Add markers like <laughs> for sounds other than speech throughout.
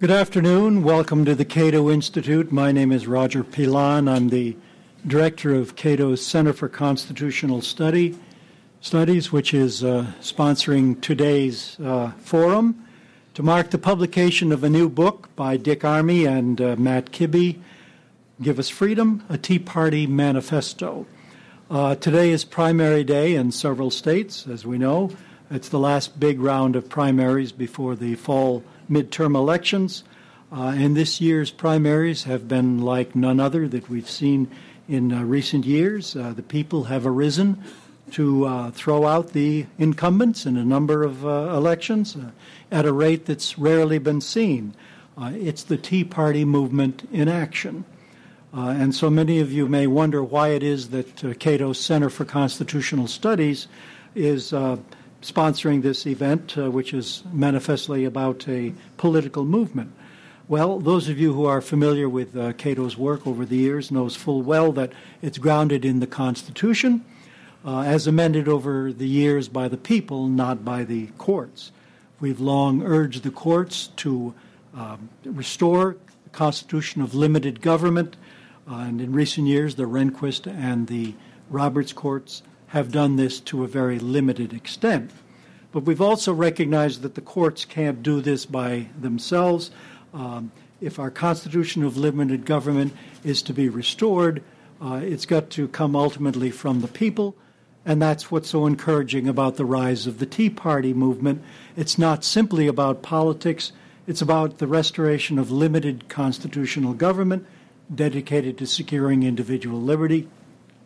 Good afternoon. Welcome to the Cato Institute. My name is Roger Pilon. I'm the director of Cato's Center for Constitutional Study Studies, which is uh, sponsoring today's uh, forum to mark the publication of a new book by Dick Armey and uh, Matt Kibbe, Give Us Freedom, a Tea Party Manifesto. Uh, today is primary day in several states, as we know. It's the last big round of primaries before the fall midterm elections. Uh, and this year's primaries have been like none other that we've seen in uh, recent years. Uh, the people have arisen to uh, throw out the incumbents in a number of uh, elections uh, at a rate that's rarely been seen. it's the Tea Party movement in action. and so many of you may wonder why it is that Cato's Center for Constitutional Studies is sponsoring this event, uh, which is manifestly about a political movement. Well, those of you who are familiar with uh, Cato's work over the years knows full well that it's grounded in the Constitution, uh, as amended over the years by the people, not by the courts. We've long urged the courts to um, restore the constitution of limited government, uh, and in recent years, the Rehnquist and the Roberts courts have done this to a very limited extent. But we've also recognized that the courts can't do this by themselves. Um, if our constitution of limited government is to be restored, uh, it's got to come ultimately from the people. And that's what's so encouraging about the rise of the Tea Party movement. It's not simply about politics, it's about the restoration of limited constitutional government dedicated to securing individual liberty,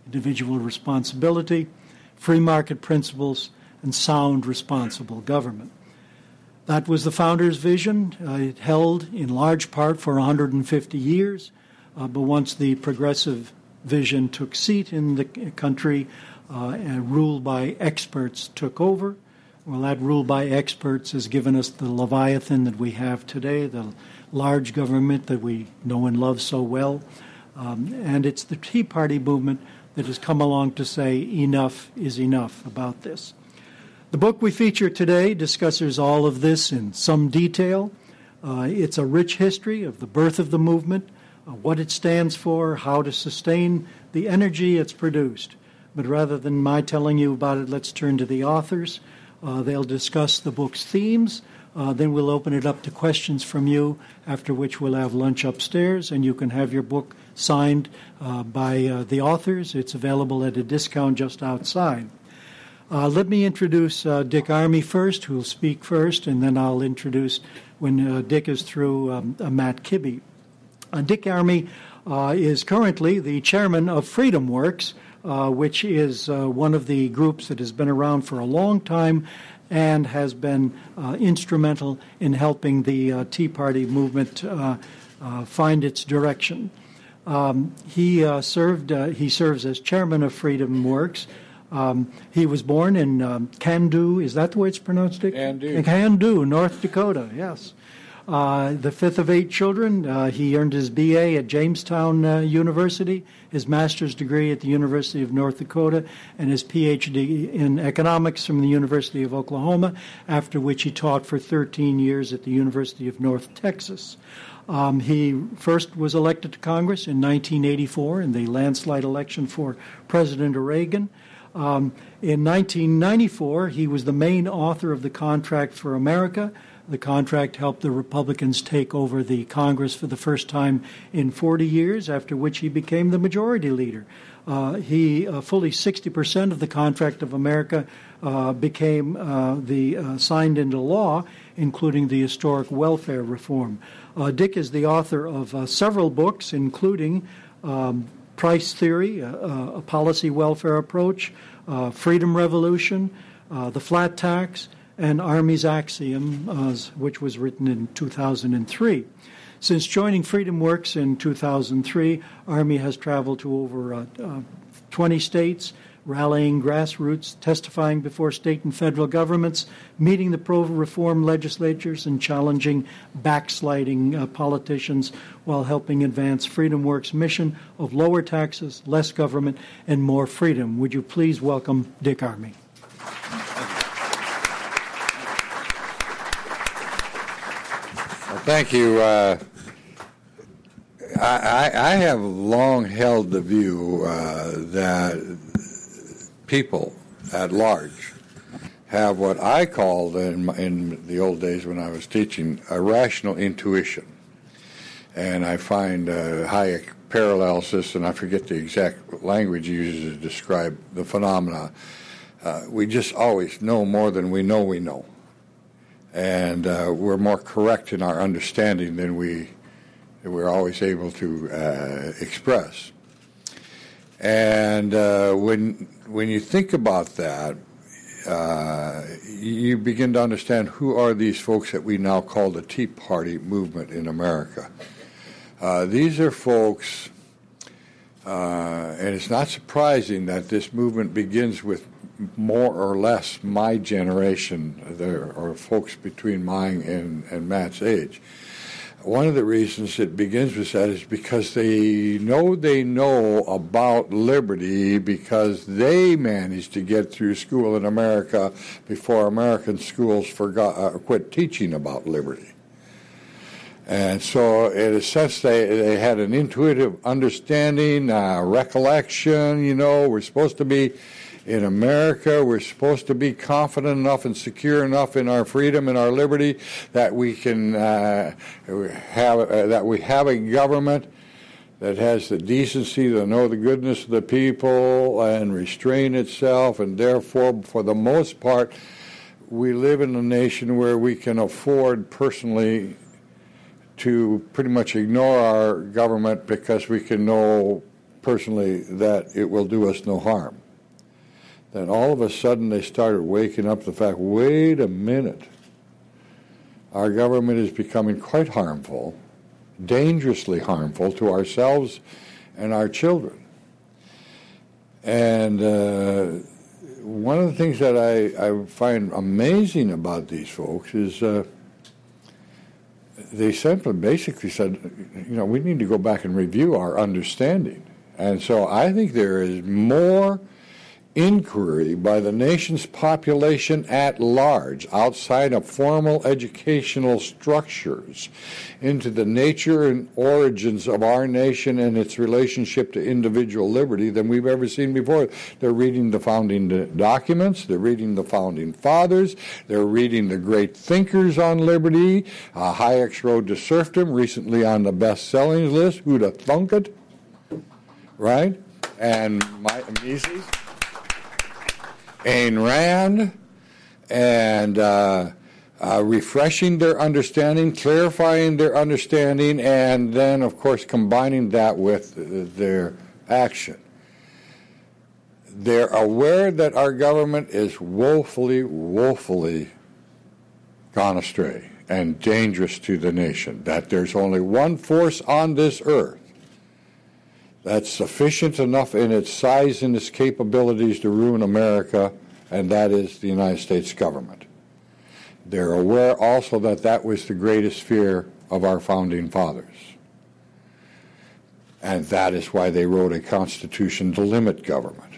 individual responsibility, free market principles, and sound, responsible government. That was the founder's vision. Uh, it held in large part for 150 years, uh, but once the progressive vision took seat in the country uh, and rule by experts took over, well, that rule by experts has given us the Leviathan that we have today, the large government that we know and love so well. Um, and it's the Tea Party movement that has come along to say enough is enough about this. The book we feature today discusses all of this in some detail. Uh, it's a rich history of the birth of the movement, uh, what it stands for, how to sustain the energy it's produced. But rather than my telling you about it, let's turn to the authors. Uh, they'll discuss the book's themes. Uh, then we'll open it up to questions from you, after which we'll have lunch upstairs, and you can have your book signed uh, by uh, the authors. It's available at a discount just outside. Uh, let me introduce uh, Dick Armey first, who will speak first, and then I'll introduce, when uh, Dick is through, um, uh, Matt Kibbe. Uh, Dick Armey uh, is currently the chairman of Freedom Works, which is one of the groups that has been around for a long time and has been instrumental in helping the Tea Party movement find its direction. Um, he served. he serves as chairman of Freedom Works. Um, he was born in um, Cando. Is that the way it's pronounced? Cando. Cando, North Dakota. Yes. Uh, the fifth of eight children. Uh, he earned his BA at Jamestown uh, University, his master's degree at the University of North Dakota, and his PhD in economics from the University of Oklahoma, after which he taught for 13 years at the University of North Texas. Um, he first was elected to Congress in 1984 in the landslide election for President Reagan. Um, in 1994, he was the main author of the Contract for America. The contract helped the Republicans take over the Congress for the first time in 40 years, after which he became the majority leader. Uh, he uh, fully 60% of the Contract of America uh, became uh, the uh, signed into law, including the historic welfare reform. Uh, Dick is the author of several books, including um, price theory, a, a policy welfare approach, uh, freedom revolution, uh, the flat tax, and Armey's Axiom, uh, which was written in 2003. Since joining Freedom Works in 2003, Army has traveled to over uh, uh, 20 states rallying grassroots, testifying before state and federal governments, meeting the pro reform legislatures, and challenging backsliding uh, politicians while helping advance Freedom Works' mission of lower taxes, less government, and more freedom. Would you please welcome Dick Armey? Thank you. Uh, I, I, have long held the view uh, that people at large have what I called in, in the old days when I was teaching a rational intuition. And I find uh, Hayek parallels this, and I forget the exact language he uses to describe the phenomena. Uh, we just always know more than we know we know. And uh, we're more correct in our understanding than we, we're always able to uh, express. And uh, when, when you think about that, uh, you begin to understand who are these folks that we now call the Tea Party movement in America. Uh, these are folks, uh, and it's not surprising that this movement begins with more or less my generation, there folks between mine and, and Matt's age. One of the reasons it begins with that is because they know they know about liberty because they managed to get through school in America before American schools forgot uh, quit teaching about liberty. And so, in a sense, they, they had an intuitive understanding, uh, recollection. You know, we're supposed to be in America. We're supposed to be confident enough and secure enough in our freedom and our liberty that we can uh, have uh, that we have a government that has the decency to know the goodness of the people and restrain itself, and therefore, for the most part, we live in a nation where we can afford personally to pretty much ignore our government because we can know personally that it will do us no harm then all of a sudden they started waking up to the fact wait a minute, our government is becoming quite harmful, dangerously harmful to ourselves and our children. And uh, one of the things that I, I, find amazing about these folks is uh, they simply basically said, you know, we need to go back and review our understanding. And so I think there is more inquiry by the nation's population at large, outside of formal educational structures, into the nature and origins of our nation and its relationship to individual liberty than we've ever seen before. They're reading the founding documents, they're reading the founding fathers, they're reading the great thinkers on liberty. Uh, Hayek's Road to Serfdom, recently on the best selling list. Who'd thunk it? Right? And my Mises. Ayn Rand, and uh, uh, refreshing their understanding, clarifying their understanding, and then, of course, combining that with their action. They're aware that our government is woefully, woefully gone astray and dangerous to the nation, that there's only one force on this earth that's sufficient enough in its size and its capabilities to ruin America, and that is the United States government. They're aware also that that was the greatest fear of our founding fathers. And that is why they wrote a constitution to limit government.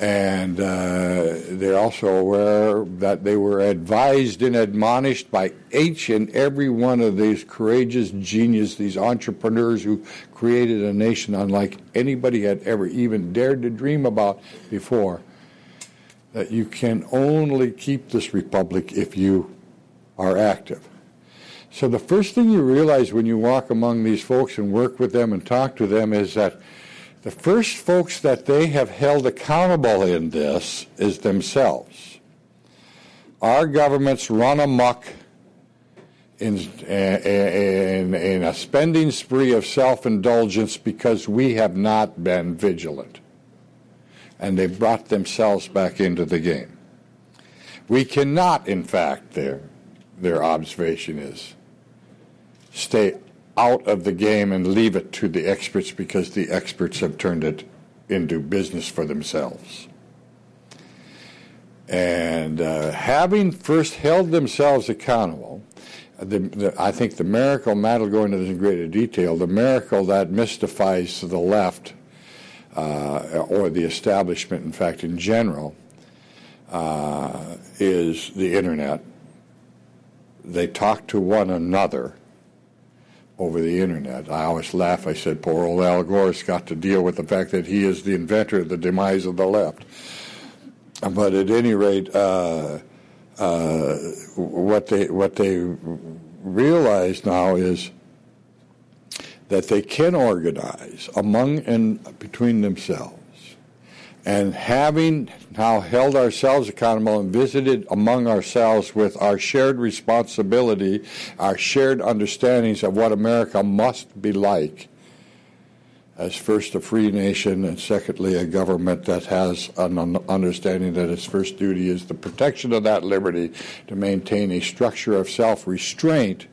And uh, they're also aware that they were advised and admonished by each and every one of these courageous geniuses, these entrepreneurs who created a nation unlike anybody had ever even dared to dream about before. That you can only keep this republic if you are active. So the first thing you realize when you walk among these folks and work with them and talk to them is that the first folks that they have held accountable in this is themselves. Our governments run amok in, in, in a spending spree of self indulgence because we have not been vigilant. And they brought themselves back into the game. We cannot, in fact, their, their observation is, stay out of the game and leave it to the experts because the experts have turned it into business for themselves. And uh, having first held themselves accountable, the, the, I think the miracle, Matt will go into this in greater detail, the miracle that mystifies the left uh, or the establishment, in fact, in general, uh, is the internet they talk to one another over the internet. I always laugh. I said, poor old Al Gore's got to deal with the fact that he is the inventor of the demise of the left. But at any rate, uh, uh, what they what they realize now is that they can organize among and between themselves and having now held ourselves accountable and visited among ourselves with our shared responsibility, our shared understandings of what America must be like, as first a free nation and secondly a government that has an understanding that its first duty is the protection of that liberty to maintain a structure of self restraint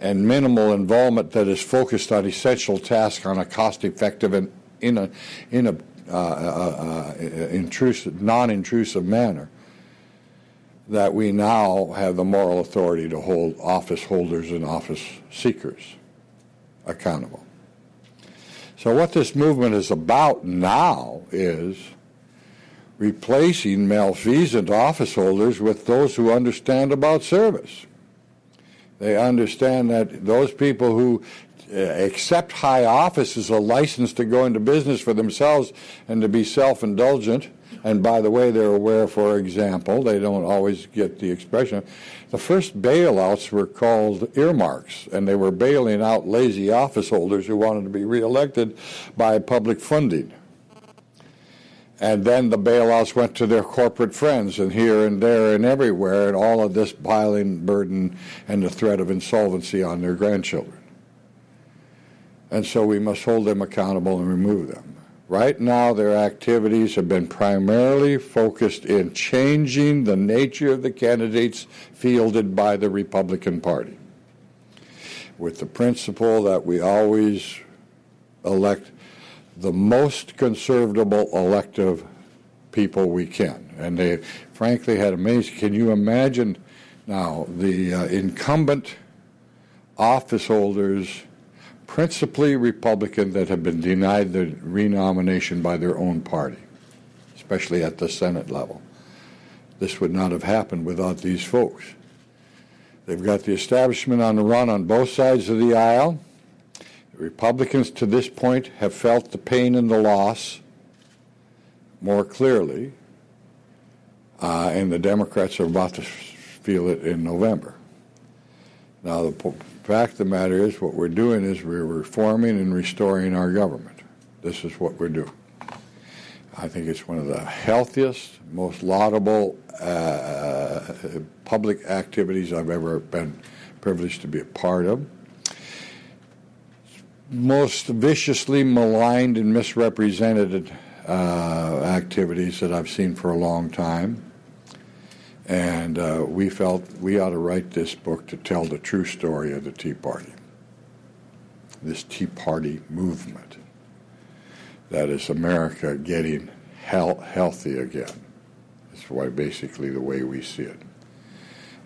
and minimal involvement that is focused on essential tasks on a cost effective and in a, in a uh, uh, uh, intrusive, non-intrusive manner, that we now have the moral authority to hold office holders and office seekers accountable. So, what this movement is about now is replacing malfeasant office holders with those who understand about service. They understand that those people who Uh, accept high office as a license to go into business for themselves and to be self indulgent. And by the way, they're aware, for example, they don't always get the expression. The first bailouts were called earmarks, and they were bailing out lazy office holders who wanted to be reelected by public funding. And then the bailouts went to their corporate friends, and here and there and everywhere, and all of this piling burden and the threat of insolvency on their grandchildren and so we must hold them accountable and remove them. Right now, their activities have been primarily focused in changing the nature of the candidates fielded by the Republican Party, with the principle that we always elect the most conservative elective people we can. And they, frankly, had amazing. Can you imagine now the uh, incumbent office holders? Principally Republican that have been denied the renomination by their own party, especially at the Senate level. This would not have happened without these folks. They've got the establishment on the run on both sides of the aisle. Republicans to this point have felt the pain and the loss more clearly, uh, and the Democrats are about to feel it in November. Now, the fact of the matter is, what we're doing is we're reforming and restoring our government. This is what we're doing. I think it's one of the healthiest, most laudable uh, public activities I've ever been privileged to be a part of. Most viciously maligned and misrepresented uh, activities that I've seen for a long time. And uh, we felt we ought to write this book to tell the true story of the Tea Party, this Tea Party movement. That is America getting healthy again. That's why basically the way we see it.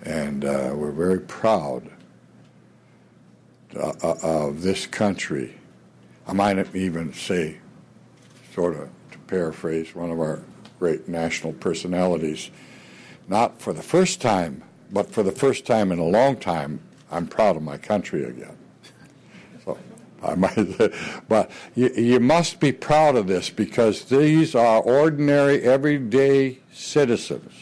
And uh, we're very proud uh, uh of this country. I might even say, sort of to paraphrase one of our great national personalities, not for the first time, but for the first time in a long time, I'm proud of my country again. So, <laughs> I might, but you, you must be proud of this because these are ordinary, everyday citizens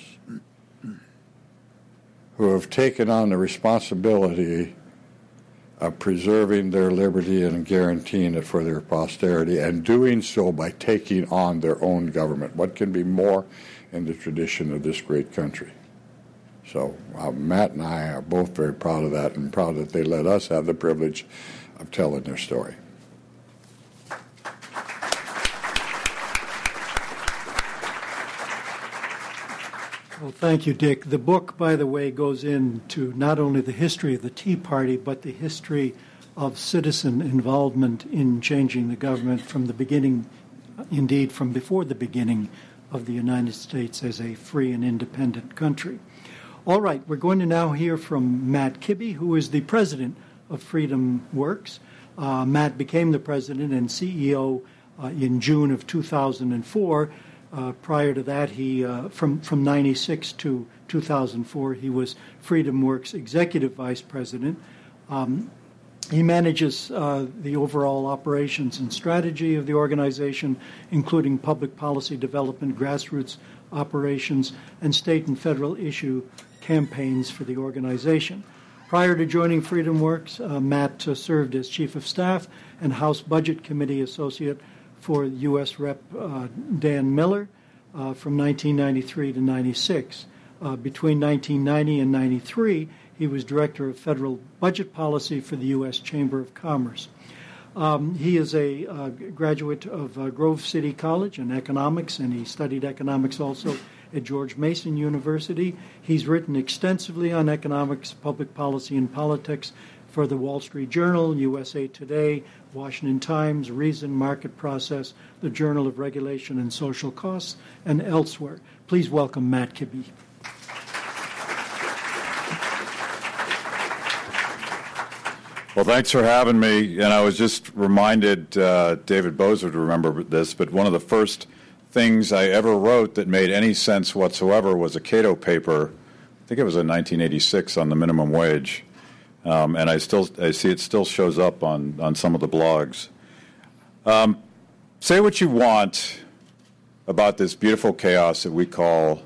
who have taken on the responsibility of preserving their liberty and guaranteeing it for their posterity, and doing so by taking on their own government. What can be more in the tradition of this great country. So uh, Matt and I are both very proud of that and proud that they let us have the privilege of telling their story. Well, thank you, Dick. The book, by the way, goes into not only the history of the Tea Party, but the history of citizen involvement in changing the government from the beginning, indeed, from before the beginning of the United States as a free and independent country. All right, we're going to now hear from Matt Kibbe, who is the president of Freedom Works. Uh, Matt became the president and CEO uh, in June of 2004. Uh, prior to that, he uh, from from '96 to 2004, he was Freedom Works executive vice president. Um, he manages uh, the overall operations and strategy of the organization, including public policy development, grassroots operations, and state and federal issue campaigns for the organization. Prior to joining Freedom Works, uh, Matt uh, served as Chief of Staff and House Budget Committee Associate for U.S. Rep. Uh, Dan Miller uh, from 1993 to 96. Uh, between 1990 and 93, he was Director of Federal Budget Policy for the U.S. Chamber of Commerce. Um, he is a uh, graduate of uh, Grove City College in economics, and he studied economics also at George Mason University. He's written extensively on economics, public policy, and politics for the Wall Street Journal, USA Today, Washington Times, Reason, Market Process, the Journal of Regulation and Social Costs, and elsewhere. Please welcome Matt Kibbe. Well, thanks for having me. And I was just reminded, uh, David Boaz, to remember this, but one of the first things I ever wrote that made any sense whatsoever was a Cato paper. I think it was in 1986 on the minimum wage. Um, and I still I see it still shows up on, on some of the blogs. Um, say what you want about this beautiful chaos that we call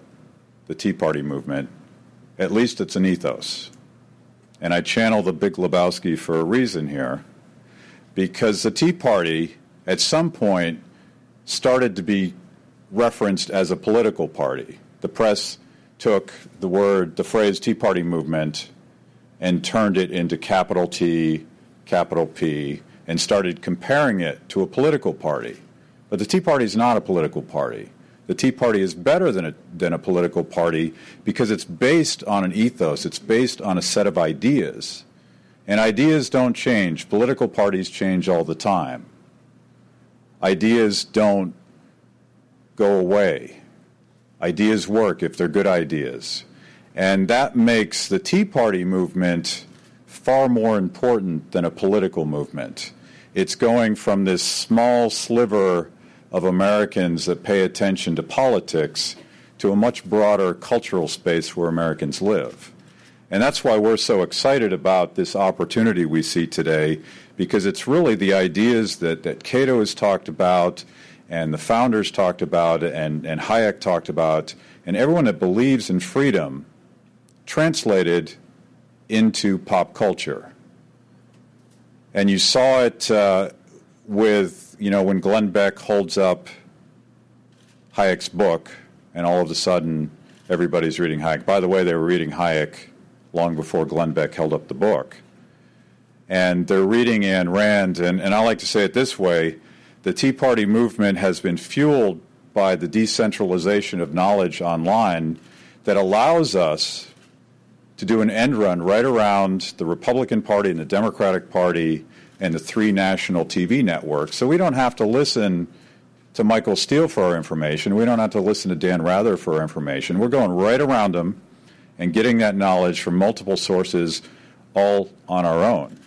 the Tea Party movement. At least it's an ethos. And I channel the Big Lebowski for a reason here, because the Tea Party at some point started to be referenced as a political party. The press took the word, the phrase Tea Party movement, and turned it into capital T, capital P, and started comparing it to a political party. But the Tea Party is not a political party. The Tea Party is better than a, than a political party because it's based on an ethos, it's based on a set of ideas. And ideas don't change. Political parties change all the time. Ideas don't go away. Ideas work if they're good ideas. And that makes the Tea Party movement far more important than a political movement. It's going from this small sliver of Americans that pay attention to politics to a much broader cultural space where Americans live. And that's why we're so excited about this opportunity we see today, because it's really the ideas that, that Cato has talked about, and the founders talked about, and, and Hayek talked about, and everyone that believes in freedom translated into pop culture. And you saw it uh, with you know, when Glenn Beck holds up Hayek's book, and all of a sudden everybody's reading Hayek. By the way, they were reading Hayek long before Glenn Beck held up the book. And they're reading Ayn Rand, and, and I like to say it this way the Tea Party movement has been fueled by the decentralization of knowledge online that allows us to do an end run right around the Republican Party and the Democratic Party and the three national TV networks. So we don't have to listen to Michael Steele for our information. We don't have to listen to Dan Rather for our information. We're going right around them and getting that knowledge from multiple sources all on our own.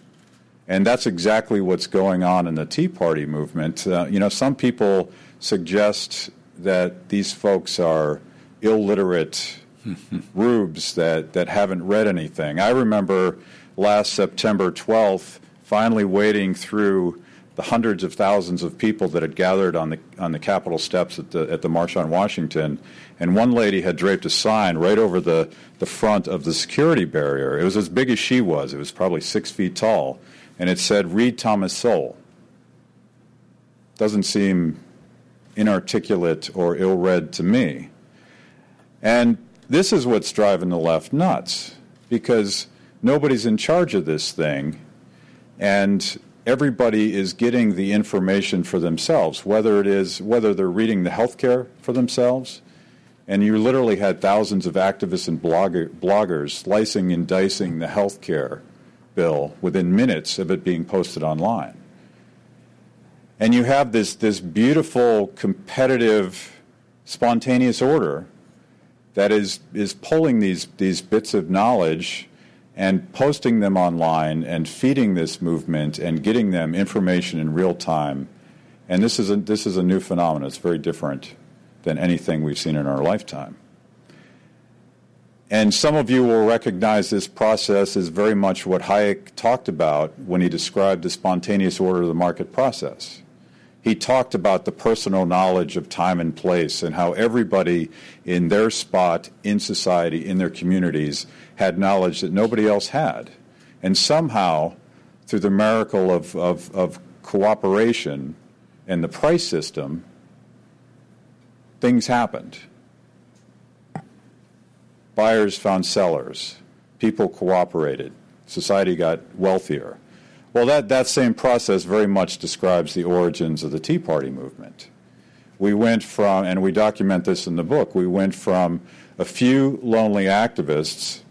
And that's exactly what's going on in the Tea Party movement. Uh, you know, some people suggest that these folks are illiterate <laughs> rubes that, that haven't read anything. I remember last September 12th, finally wading through the hundreds of thousands of people that had gathered on the on the Capitol steps at the at the March on Washington, and one lady had draped a sign right over the the front of the security barrier. It was as big as she was. It was probably six feet tall, and it said, "Read Thomas Sowell." Doesn't seem inarticulate or ill-read to me. And this is what's driving the left nuts, because nobody's in charge of this thing and everybody is getting the information for themselves, whether it is whether they're reading the healthcare for themselves, and you literally had thousands of activists and blogger, bloggers slicing and dicing the healthcare bill within minutes of it being posted online. And you have this, this beautiful, competitive, spontaneous order that is, is pulling these, these bits of knowledge and posting them online and feeding this movement and getting them information in real time. And this is a, this is a new phenomenon. It's very different than anything we've seen in our lifetime. And some of you will recognize this process as very much what Hayek talked about when he described the spontaneous order of the market process. He talked about the personal knowledge of time and place and how everybody in their spot in society, in their communities, had knowledge that nobody else had. And somehow, through the miracle of, of, of cooperation and the price system, things happened. Buyers found sellers, people cooperated, society got wealthier. Well, that, that same process very much describes the origins of the Tea Party movement. We went from, and we document this in the book, we went from a few lonely activists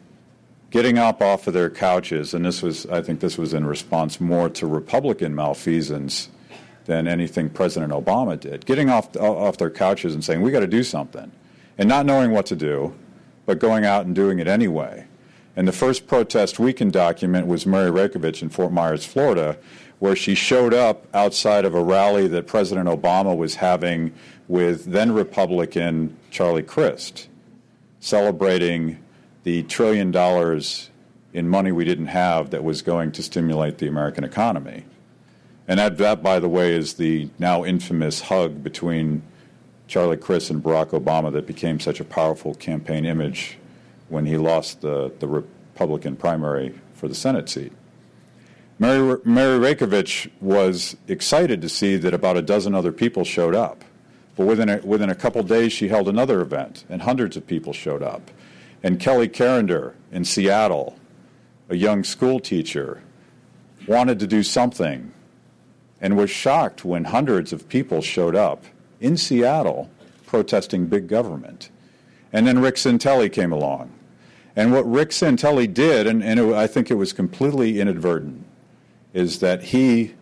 getting up off of their couches, and this was, I think this was in response more to Republican malfeasance than anything President Obama did, getting off, off their couches and saying, we got to do something, and not knowing what to do, but going out and doing it anyway. And the first protest we can document was Mary Rakovich in Fort Myers, Florida, where she showed up outside of a rally that President Obama was having with then Republican Charlie Crist, celebrating the trillion dollars in money we didn't have that was going to stimulate the American economy. And that, that, by the way, is the now infamous hug between Charlie Crist and Barack Obama that became such a powerful campaign image when he lost the, the Republican primary for the Senate seat. Mary, Mary Rakovich was excited to see that about a dozen other people showed up. But within a, within a couple days, she held another event, and hundreds of people showed up. And Keli Carender in Seattle, a young school teacher, wanted to do something and was shocked when hundreds of people showed up in Seattle protesting big government. And then Rick Santelli came along. And what Rick Santelli did, and, and it, I think it was completely inadvertent, is that he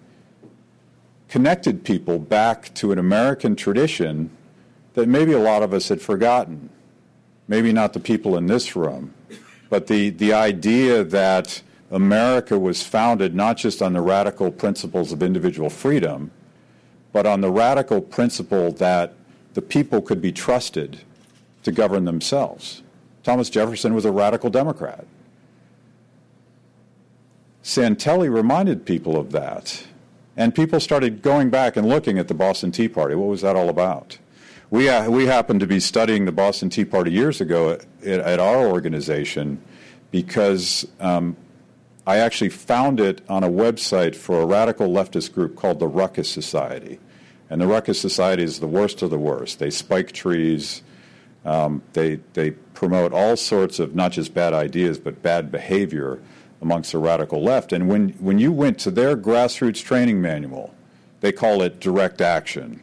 connected people back to an American tradition that maybe a lot of us had forgotten. Maybe not the people in this room, but the, the idea that America was founded not just on the radical principles of individual freedom, but on the radical principle that the people could be trusted to govern themselves. Thomas Jefferson was a radical Democrat. Santelli reminded people of that. And people started going back and looking at the Boston Tea Party. What was that all about? We, uh, we happened to be studying the Boston Tea Party years ago at, at our organization because um, I actually found it on a website for a radical leftist group called the Ruckus Society. And the Ruckus Society is the worst of the worst. They spike trees. Um, they, they promote all sorts of not just bad ideas, but bad behavior amongst the radical left. And when, when you went to their grassroots training manual, they call it direct action.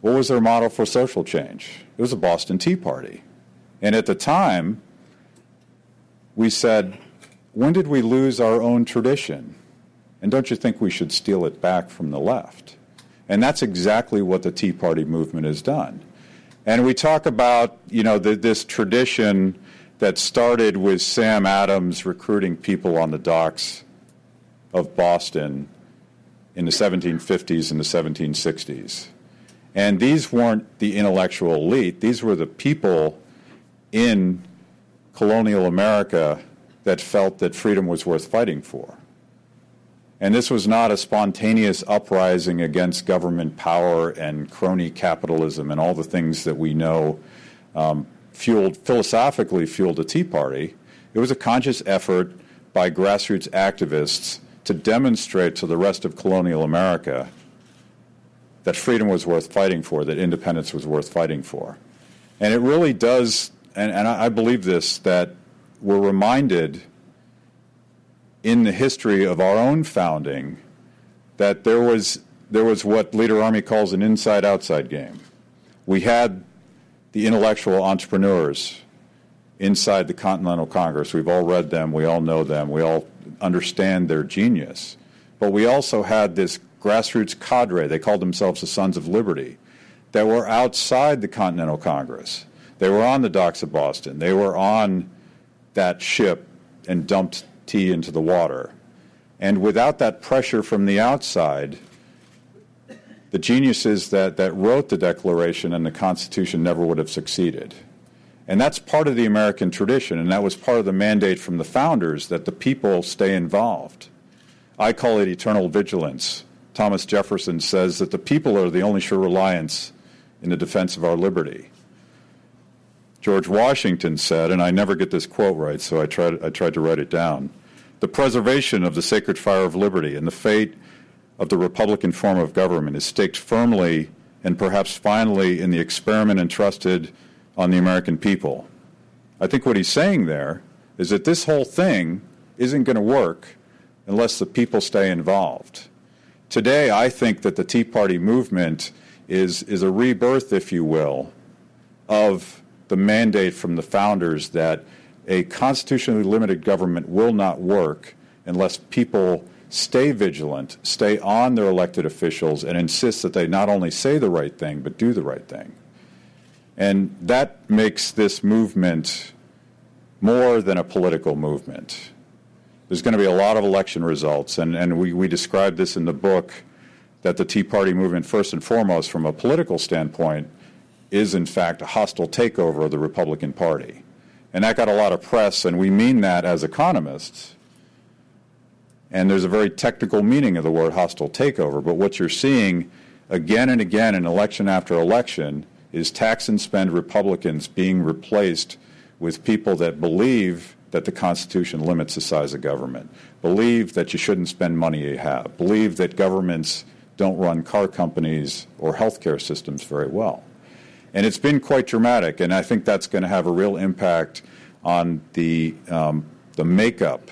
What was their model for social change? It was a Boston Tea Party. And at the time, we said, when did we lose our own tradition? And don't you think we should steal it back from the left? And that's exactly what the Tea Party movement has done. And we talk about, you know, the, this tradition that started with Sam Adams recruiting people on the docks of Boston in the 1750s and the 1760s. And these weren't the intellectual elite, these were the people in colonial America that felt that freedom was worth fighting for. And this was not a spontaneous uprising against government power and crony capitalism and all the things that we know um, fueled, philosophically fueled the Tea Party. It was a conscious effort by grassroots activists to demonstrate to the rest of colonial America that freedom was worth fighting for, that independence was worth fighting for. And it really does, and, and I believe this, that we're reminded in the history of our own founding that there was there was what Leader Armey calls an inside outside game. We had the intellectual entrepreneurs inside the Continental Congress. We've all read them, we all know them, we all understand their genius. But we also had this grassroots cadre, they called themselves the Sons of Liberty, that were outside the Continental Congress. They were on the docks of Boston. They were on that ship and dumped tea into the water. And without that pressure from the outside, the geniuses that, that wrote the Declaration and the Constitution never would have succeeded. And that's part of the American tradition, and that was part of the mandate from the founders that the people stay involved. I call it eternal vigilance. Thomas Jefferson says that the people are the only sure reliance in the defense of our liberty. George Washington said, and I never get this quote right, so I tried, I tried to write it down the preservation of the sacred fire of liberty and the fate of the Republican form of government is staked firmly and perhaps finally in the experiment entrusted on the American people. I think what he's saying there is that this whole thing isn't going to work unless the people stay involved. Today, I think that the Tea Party movement is, is a rebirth, if you will, of the mandate from the founders that a constitutionally limited government will not work unless people stay vigilant, stay on their elected officials, and insist that they not only say the right thing, but do the right thing. And that makes this movement more than a political movement. There's going to be a lot of election results, and, and we, we describe this in the book that the Tea Party movement, first and foremost, from a political standpoint, is in fact a hostile takeover of the Republican Party. And that got a lot of press, and we mean that as economists. And there's a very technical meaning of the word hostile takeover. But what you're seeing again and again in election after election is tax and spend Republicans being replaced with people that believe that the Constitution limits the size of government, believe that you shouldn't spend money you have, believe that governments don't run car companies or healthcare systems very well. And it's been quite dramatic, and I think that's going to have a real impact on the, um, the makeup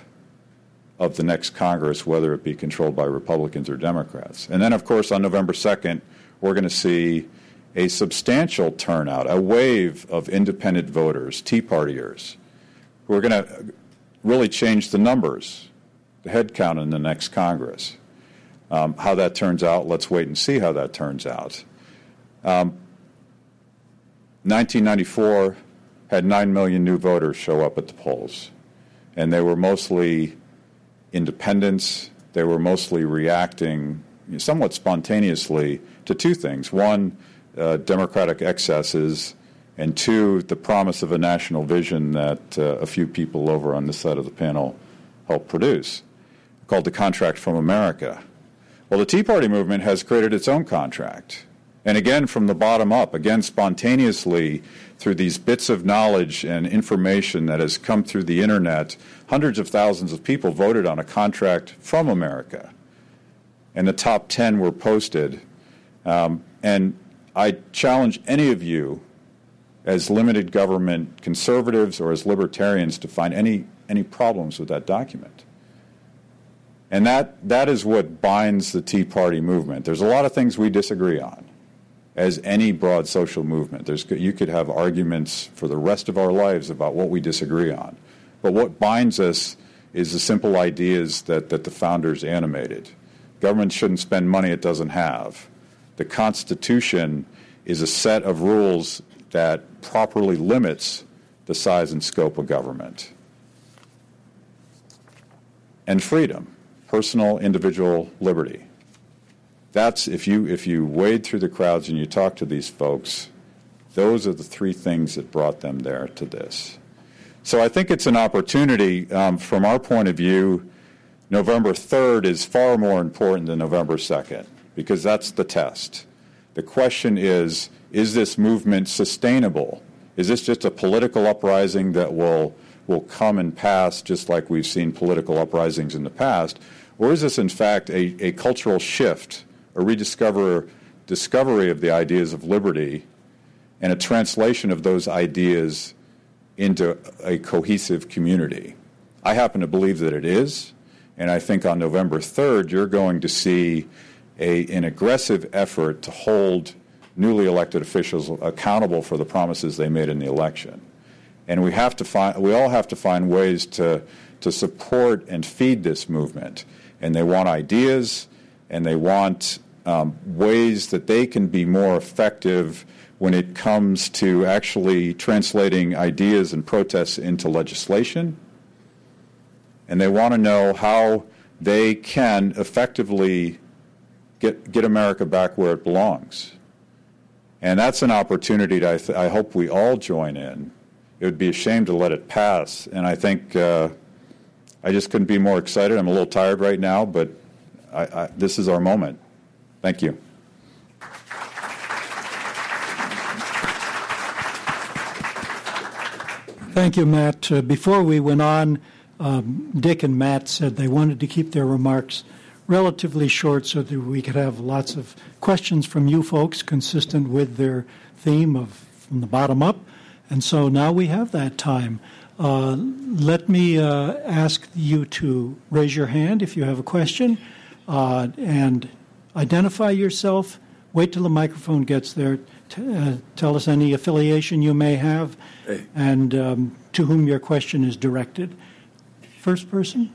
of the next Congress, whether it be controlled by Republicans or Democrats. And then, of course, on November 2nd, we're going to see a substantial turnout, a wave of independent voters, Tea Partiers, who are going to really change the numbers, the head count in the next Congress. Um, how that turns out, let's wait and see how that turns out. Um, 1994 had 9 million new voters show up at the polls, and they were mostly independents. They were mostly reacting somewhat spontaneously to two things. One, uh, democratic excesses, and two, the promise of a national vision that uh, a few people over on this side of the panel helped produce, called the Contract from America. Well, the Tea Party movement has created its own contract. And again, from the bottom up, again, spontaneously, through these bits of knowledge and information that has come through the internet, hundreds of thousands of people voted on a contract from America. And the top 10 were posted. Um, and I challenge any of you, as limited government conservatives or as libertarians, to find any, any problems with that document. And that, that is what binds the Tea Party movement. There's a lot of things we disagree on as any broad social movement. There's, you could have arguments for the rest of our lives about what we disagree on. But what binds us is the simple ideas that, that the founders animated. Government shouldn't spend money it doesn't have. The Constitution is a set of rules that properly limits the size and scope of government. And freedom, personal individual liberty that's if you if you wade through the crowds and you talk to these folks, those are the three things that brought them there to this. So I think it's an opportunity um, from our point of view. November 3rd is far more important than November 2nd because that's the test. The question is is this movement sustainable? Is this just a political uprising that will, will come and pass just like we've seen political uprisings in the past? Or is this, in fact, a, a cultural shift a rediscover discovery of the ideas of liberty and a translation of those ideas into a cohesive community. I happen to believe that it is, and I think on November 3rd you're going to see a, an aggressive effort to hold newly elected officials accountable for the promises they made in the election. And we have to find we all have to find ways to to support and feed this movement. And they want ideas and they want um, ways that they can be more effective when it comes to actually translating ideas and protests into legislation. And they want to know how they can effectively get, get America back where it belongs. And that's an opportunity that I, th- I hope we all join in. It would be a shame to let it pass. And I think uh, I just couldn't be more excited. I'm a little tired right now, but I, I, this is our moment. Thank you. Thank you, Matt. Uh, before we went on, um, Dick and Matt said they wanted to keep their remarks relatively short so that we could have lots of questions from you folks consistent with their theme of from the bottom up. And so now we have that time. Uh, let me uh, ask you to raise your hand if you have a question uh, and identify yourself. Wait till the microphone gets there. T- uh, tell us any affiliation you may have hey. and um, to whom your question is directed. First person?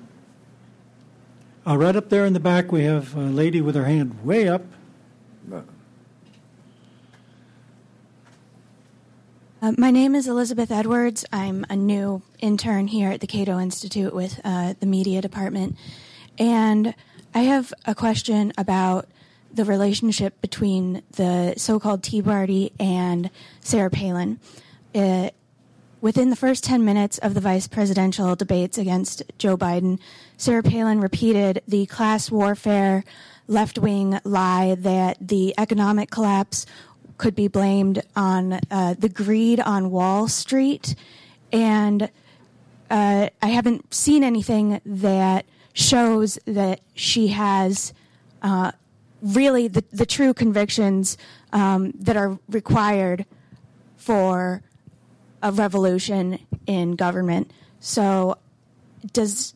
Uh, right up there in the back, we have a lady with her hand way up. Uh, my name is Elizabeth Edwards. I'm a new intern here at the Cato Institute with uh, the media department. And I have a question about the relationship between the so called Tea Party and Sarah Palin. Uh, within the first 10 minutes of the vice presidential debates against Joe Biden, Sarah Palin repeated the class warfare left wing lie that the economic collapse could be blamed on uh, the greed on Wall Street. And uh, I haven't seen anything that shows that she has uh, really the, the true convictions um, that are required for a revolution in government. So, does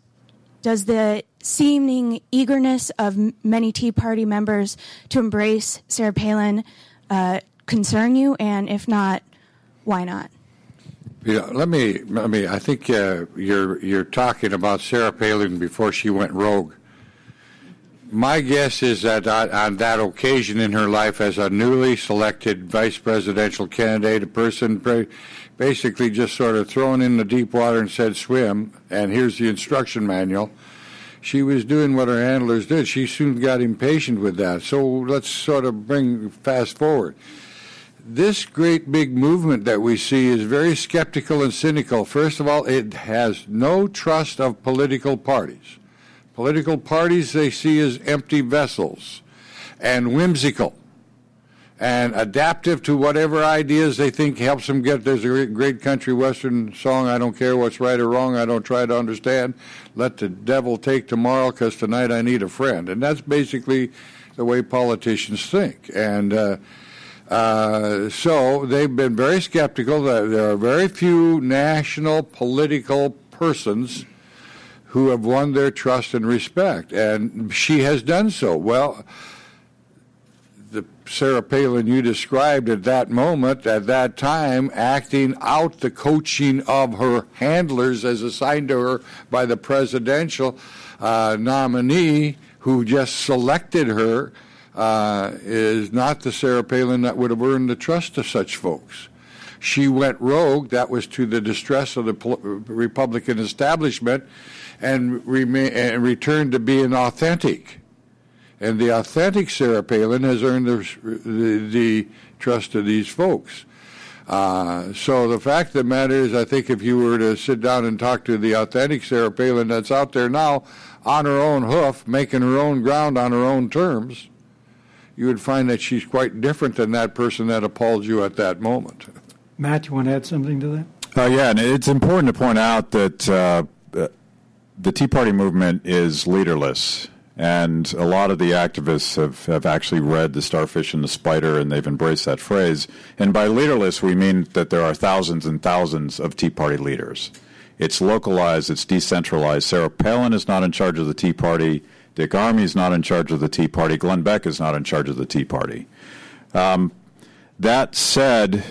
does the seeming eagerness of many Tea Party members to embrace Sarah Palin uh, concern you? And if not, why not? Yeah, let me. I mean, I think uh, you're you're talking about Sarah Palin before she went rogue. My guess is that on that occasion in her life, as a newly selected vice presidential candidate, a person basically just sort of thrown in the deep water and said swim, and here's the instruction manual. She was doing what her handlers did. She soon got impatient with that. So let's sort of bring fast forward this great big movement that we see is very skeptical and cynical. First of all, it has no trust of political parties. Political parties they see as empty vessels and whimsical and adaptive to whatever ideas they think helps them get. There's a great country western song, I don't care what's right or wrong, I don't try to understand. Let the devil take tomorrow because tonight I need a friend. And that's basically the way politicians think. And, uh, uh, so they've been very skeptical. That there are very few national political persons who have won their trust and respect, and she has done so. Well, the Sarah Palin you described at that moment, at that time, acting out the coaching of her handlers as assigned to her by the presidential uh, nominee who just selected her uh, is not the Sarah Palin that would have earned the trust of such folks. She went rogue. That was to the distress of the Republican establishment, and, remain, and returned to being authentic. And the authentic Sarah Palin has earned the, the, the trust of these folks. Uh, so the fact of the matter is, I think if you were to sit down and talk to the authentic Sarah Palin that's out there now, on her own hoof, making her own ground on her own terms, you would find that she's quite different than that person that appalled you at that moment. Matt, you want to add something to that? Uh, yeah, and it's important to point out that uh, the Tea Party movement is leaderless. And a lot of the activists have, have actually read The Starfish and the Spider, and they've embraced that phrase. And by leaderless, we mean that there are thousands and thousands of Tea Party leaders. It's localized, it's decentralized. Sarah Palin is not in charge of the Tea Party. Dick Armey is not in charge of the Tea Party. Glenn Beck is not in charge of the Tea Party. Um, that said,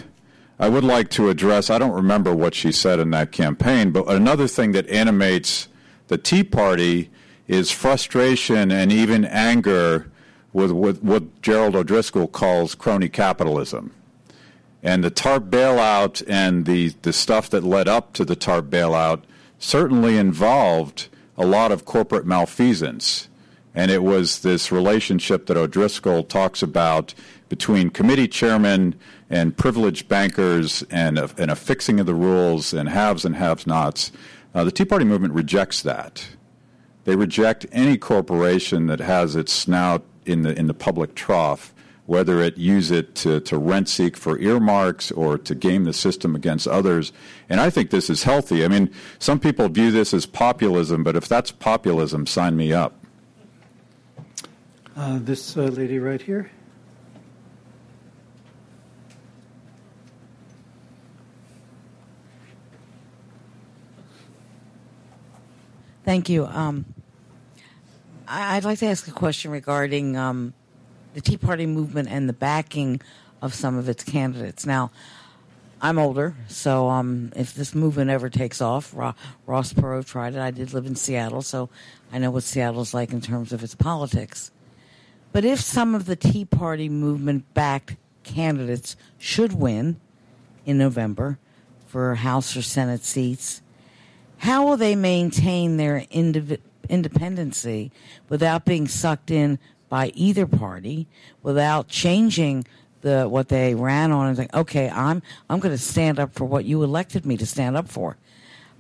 I would like to address, I don't remember what she said in that campaign, but another thing that animates the Tea Party is frustration and even anger with, with what Gerald O'Driscoll calls crony capitalism. And the TARP bailout and the, the stuff that led up to the TARP bailout certainly involved a lot of corporate malfeasance And it was this relationship that O'Driscoll talks about between committee chairmen and privileged bankers and a, and a fixing of the rules and haves and have nots. Uh, the Tea Party movement rejects that. They reject any corporation that has its snout in the, in the public trough whether it use it to, to rent seek for earmarks or to game the system against others. And I think this is healthy. I mean, some people view this as populism, but if that's populism, sign me up. Uh, this uh, lady right here. Thank you. Um, I'd like to ask a question regarding um, the Tea Party movement and the backing of some of its candidates. Now, I'm older, so um, if this movement ever takes off, Ross Perot tried it. I did live in Seattle, so I know what Seattle's like in terms of its politics. But if some of the Tea Party movement backed candidates should win in November for House or Senate seats, how will they maintain their indiv- independency without being sucked in by either party without changing the what they ran on and saying, okay, I'm I'm going to stand up for what you elected me to stand up for.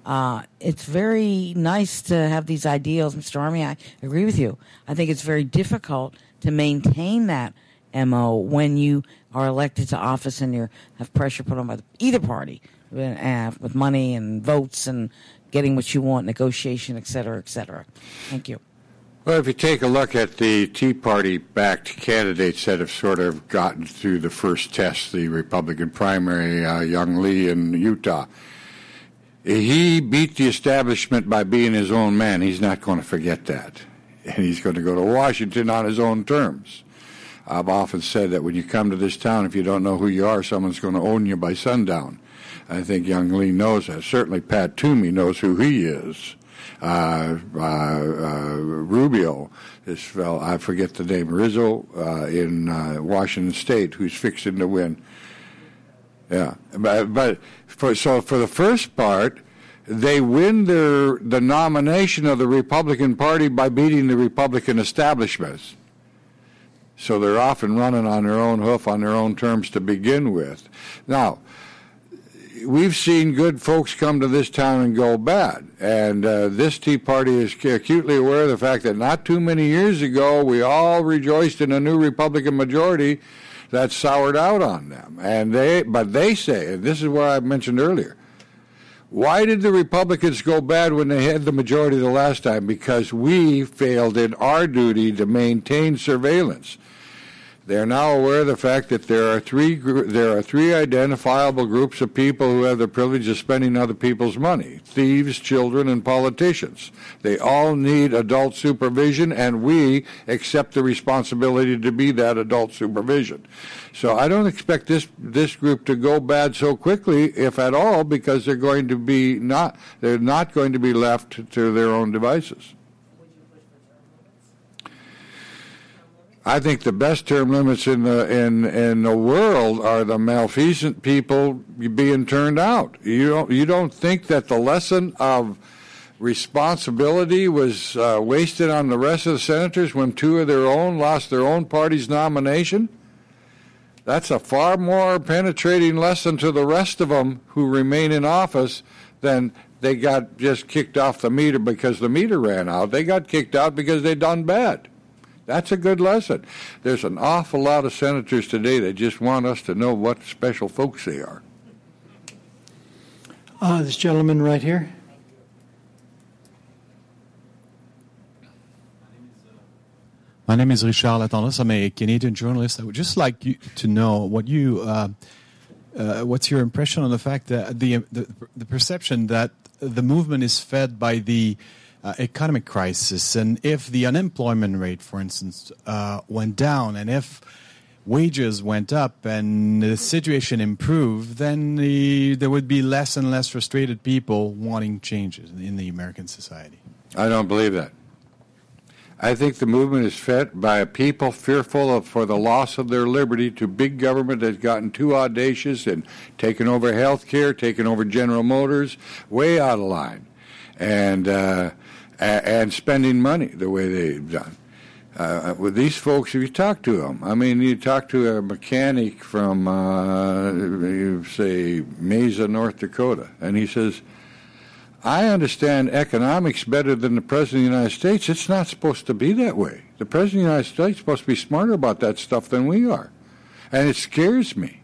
Uh, it's very nice to have these ideals, Mr. Armey. I agree with you. I think it's very difficult to maintain that mo when you are elected to office and you have pressure put on by either party uh, with money and votes and getting what you want, negotiation, et cetera, et cetera. Thank you. Well, if you take a look at the Tea Party backed candidates that have sort of gotten through the first test, the Republican primary, uh, Young Lee in Utah, he beat the establishment by being his own man. He's not going to forget that. And he's going to go to Washington on his own terms. I've often said that when you come to this town, if you don't know who you are, someone's going to own you by sundown. I think Young Lee knows that. Certainly Pat Toomey knows who he is. Uh, uh, uh, Rubio, this fellow, I forget the name, Rizzo in Washington State, who's fixing to win. Yeah, but, but for, so for the first part, they win their the nomination of the Republican Party by beating the Republican establishments. So they're often running on their own hoof on their own terms to begin with. Now, we've seen good folks come to this town and go bad. And uh, this Tea Party is acutely aware of the fact that not too many years ago, we all rejoiced in a new Republican majority that soured out on them. And they, but they say, and this is what I mentioned earlier. Why did the Republicans go bad when they had the majority the last time? Because we failed in our duty to maintain surveillance. They are now aware of the fact that there are three there are three identifiable groups of people who have the privilege of spending other people's money: thieves, children, and politicians. They all need adult supervision, and we accept the responsibility to be that adult supervision. So I don't expect this this group to go bad so quickly, if at all, because they're going to be not they're not going to be left to their own devices. I think the best term limits in the in in the world are the malfeasant people being turned out. You don't you don't think that the lesson of responsibility was uh, wasted on the rest of the senators when two of their own lost their own party's nomination? That's a far more penetrating lesson to the rest of them who remain in office than they got just kicked off the meter because the meter ran out. They got kicked out because they done bad. That's a good lesson. There's an awful lot of senators today that just want us to know what special folks they are. Uh, this gentleman right here. My name is Richard Latendresse. I'm a Canadian journalist. I would just like you to know what you, uh, uh, what's your impression on the fact that the, the, the perception that the movement is fed by the uh, economic crisis, and if the unemployment rate, for instance, uh, went down, and if wages went up and the situation improved, then the, there would be less and less frustrated people wanting changes in the American society. I don't believe that. I think the movement is fed by a people fearful of for the loss of their liberty to big government that's gotten too audacious and taken over health care, taken over General Motors, way out of line. And uh, and spending money the way they've done. uh, with these folks, if you talk to them, I mean, you talk to a mechanic from, uh, say, Mesa, North Dakota, and he says, I understand economics better than the President of the United States. It's not supposed to be that way. The President of the United States is supposed to be smarter about that stuff than we are. And it scares me.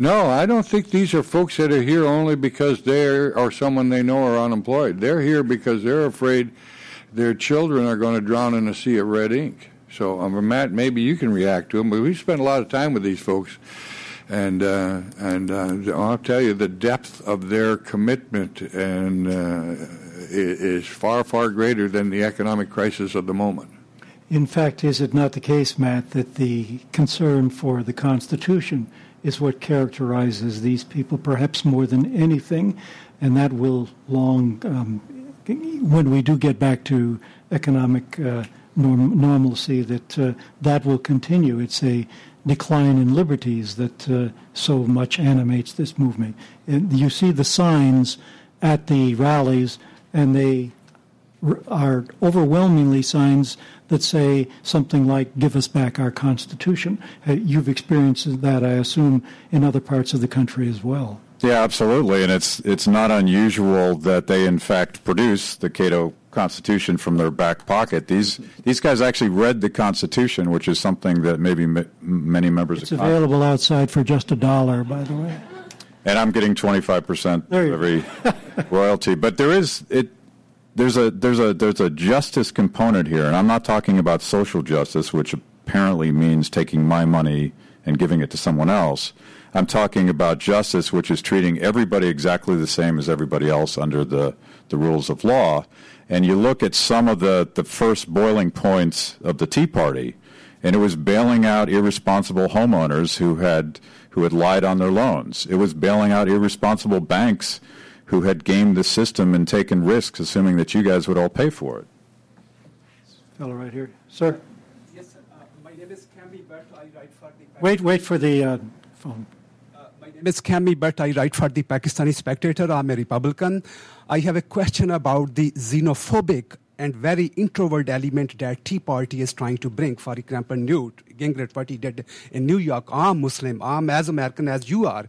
No, I don't think these are folks that are here only because they're or someone they know are unemployed. They're here because they're afraid their children are going to drown in a sea of red ink. So, um, Matt, maybe you can react to them. But we spent a lot of time with these folks, and uh, and uh, I'll tell you the depth of their commitment and uh, is far far greater than the economic crisis of the moment. In fact, is it not the case, Matt, that the concern for the Constitution is what characterizes these people, perhaps more than anything, and that will long um, when we do get back to economic uh, norm- normalcy, that uh, that will continue. It's a decline in liberties that uh, so much animates this movement. And you see the signs at the rallies, and they are overwhelmingly signs that say something like "Give us back our Constitution." Uh, you've experienced that, I assume, in other parts of the country as well. Yeah, absolutely, and it's it's not unusual that they in fact produce the Cato Constitution from their back pocket. These these guys actually read the Constitution, which is something that maybe m- many members. It's available Congress. outside for just a dollar, by the way. And I'm getting 25 percent every <laughs> royalty, but there is it. There's a there's a there's a justice component here, and I'm not talking about social justice, which apparently means taking my money and giving it to someone else. I'm talking about justice, which is treating everybody exactly the same as everybody else under the, the rules of law. And you look at some of the, the first boiling points of the Tea Party, and it was bailing out irresponsible homeowners who had, who had lied on their loans. It was bailing out irresponsible banks who had gamed the system and taken risks, assuming that you guys would all pay for it. Fellow right here. Sir? Yes, sir. Uh, my name is Camby Bert. I write for the... Wait, wait for the uh, phone. Ms. Cammy Bhatt. I write for the Pakistani Spectator. I'm a Republican. I have a question about the xenophobic and very introvert element that Tea Party is trying to bring. For example, Newt Gingrich, what he did in New York. I'm Muslim. I'm as American as you are.